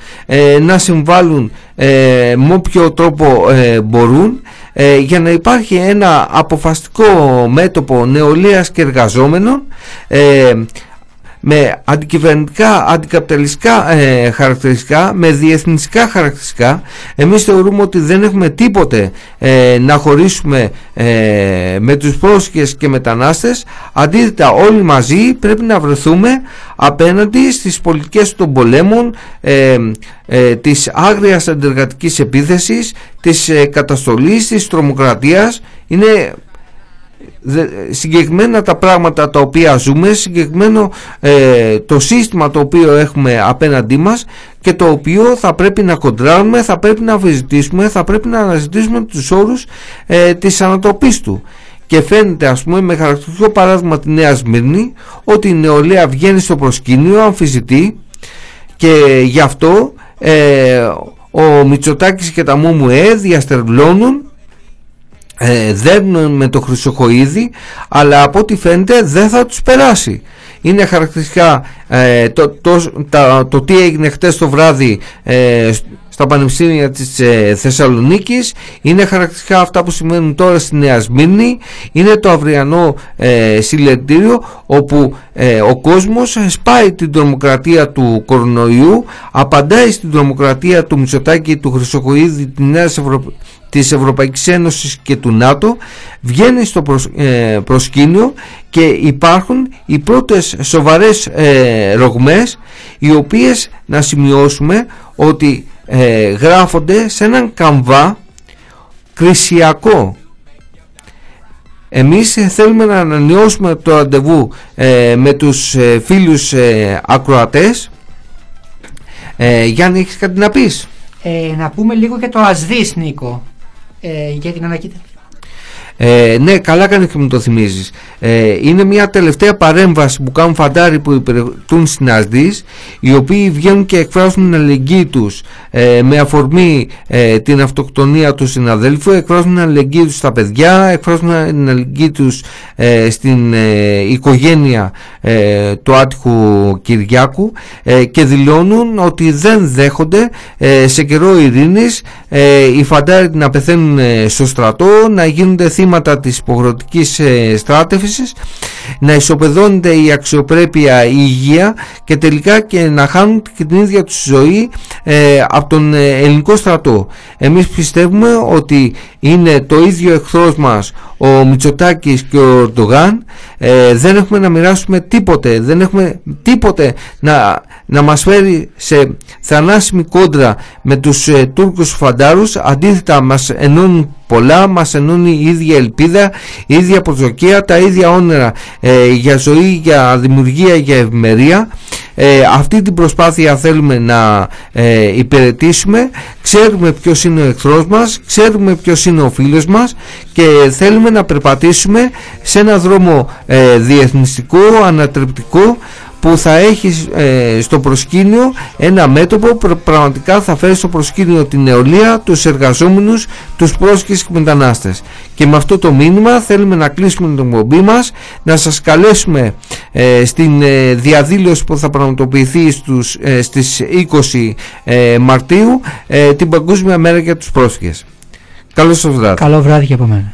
να συμβάλλουν με όποιο τρόπο μπορούν για να υπάρχει ένα αποφαστικό μέτωπο νεολαίας και εργαζόμενων με αντικυβερνητικά, αντικαπιταλιστικά ε, χαρακτηριστικά, με διεθνιστικά χαρακτηριστικά. Εμείς θεωρούμε ότι δεν έχουμε τίποτε ε, να χωρίσουμε ε, με τους πρόσφυγες και μετανάστες. Αντίθετα όλοι μαζί πρέπει να βρεθούμε απέναντι στις πολιτικές των πολέμων, ε, ε, της άγριας αντεργατικής επίθεσης, της καταστολής, της τρομοκρατίας. Είναι συγκεκριμένα τα πράγματα τα οποία ζούμε συγκεκριμένο ε, το σύστημα το οποίο έχουμε απέναντί μας και το οποίο θα πρέπει να κοντράρουμε θα πρέπει να αμφισβητήσουμε θα πρέπει να αναζητήσουμε τους όρους ε, της ανατροπής του. Και φαίνεται ας πούμε με χαρακτηριστικό παράδειγμα τη Νέα Σμύρνη ότι η νεολαία βγαίνει στο προσκήνιο αμφισβητεί και γι' αυτό ε, ο Μητσοτάκης και τα ΜΟΜΟΕ διαστερλώνουν ε, δέρνουν με το χρυσοχοίδι αλλά από ό,τι φαίνεται δεν θα τους περάσει. Είναι χαρακτηριστικά ε, το, το, το τι έγινε χτες το βράδυ ε, στα πανεπιστήμια της ε, Θεσσαλονίκης είναι χαρακτηριστικά αυτά που σημαίνουν τώρα στη Νέα Σμύρνη. Είναι το αυριανό ε, συλλετήριο όπου ε, ο κόσμος σπάει την τρομοκρατία του κορονοϊού απαντάει στην τρομοκρατία του Μητσοτάκη του Χρυσοκοίδη της Νέας Ευρωπαϊκής της Ευρωπαϊκής Ένωσης και του ΝΑΤΟ βγαίνει στο ε, προσκήνιο και υπάρχουν οι πρώτες σοβαρές ε, ρογμές οι οποίες να σημειώσουμε ότι ε, γράφονται σε έναν καμβά κρισιακό. Εμείς θέλουμε να ανανεώσουμε το ραντεβού με τους φίλους ακροατές. Γιάννη έχεις κάτι να πεις; Να πούμε λίγο για το ασδής Νίκο ε, για την ανακοίνωση. Ε, ναι, καλά κάνει και μου το θυμίζεις. Ε, είναι μια τελευταία παρέμβαση που κάνουν φαντάροι που υπηρετούν στην ΑΣΔΙΣ, οι οποίοι βγαίνουν και εκφράζουν την αλληλεγγύη τους ε, με αφορμή ε, την αυτοκτονία του συναδέλφου, εκφράζουν την αλληλεγγύη τους στα παιδιά, εκφράζουν την αλληλεγγύη τους ε, στην οικογένεια του άτυχου Κυριάκου και δηλώνουν ότι δεν δέχονται σε καιρό ειρήνης οι φαντάροι να πεθαίνουν στο στρατό, να γίνονται θύματα θύματα της υποχρεωτικής ε, στράτευσης να ισοπεδώνεται η αξιοπρέπεια η υγεία και τελικά και να χάνουν και την ίδια τους ζωή ε, από τον ε, ελληνικό στρατό. Εμείς πιστεύουμε ότι είναι το ίδιο εχθρός μας ο Μητσοτάκης και ο Ορντογάν ε, δεν έχουμε να μοιράσουμε τίποτε δεν έχουμε τίποτε να, να μας φέρει σε θανάσιμη κόντρα με τους ε, Τούρκους φαντάρους αντίθετα μας ενώνουν πολλά, μας ενώνει η ίδια ελπίδα, η ίδια προσδοκία, τα ίδια όνειρα ε, για ζωή, για δημιουργία, για ευημερία. Ε, αυτή την προσπάθεια θέλουμε να ε, υπηρετήσουμε ξέρουμε ποιος είναι ο εχθρός μας ξέρουμε ποιος είναι ο φίλος μας και θέλουμε να περπατήσουμε σε ένα δρόμο ε, διεθνιστικό, ανατρεπτικό που θα έχει ε, στο προσκήνιο ένα μέτωπο που πραγματικά θα φέρει στο προσκήνιο την νεολαία, τους εργαζόμενους, τους πρόσχες και μετανάστες. Και με αυτό το μήνυμα θέλουμε να κλείσουμε την εκπομπή μας, να σας καλέσουμε ε, στην ε, διαδήλωση που θα πραγματοποιηθεί στους, στις 20 Μαρτίου την Παγκόσμια Μέρα για τους πρόσφυγες. Καλό σας βράδυ. Καλό βράδυ και από μένα.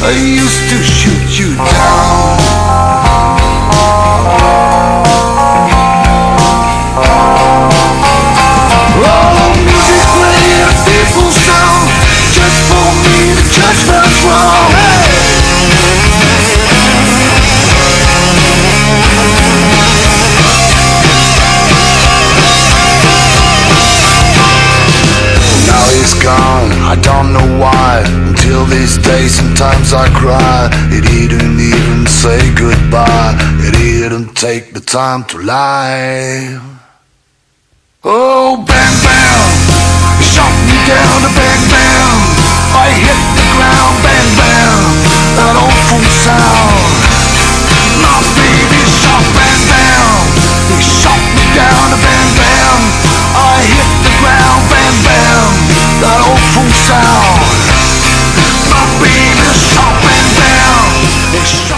I used to shoot you down. The music playing just for me to judge what's wrong. I don't know why, until this day sometimes I cry. It didn't even say goodbye. It didn't take the time to lie. Oh, bam, bam. Shot me down, Bang bam I hit the ground, bam, bam. That awful sound. My baby shot, bam, bam. He shot me down, Bang bam. I hit the ground, that awful sound. My beam is down.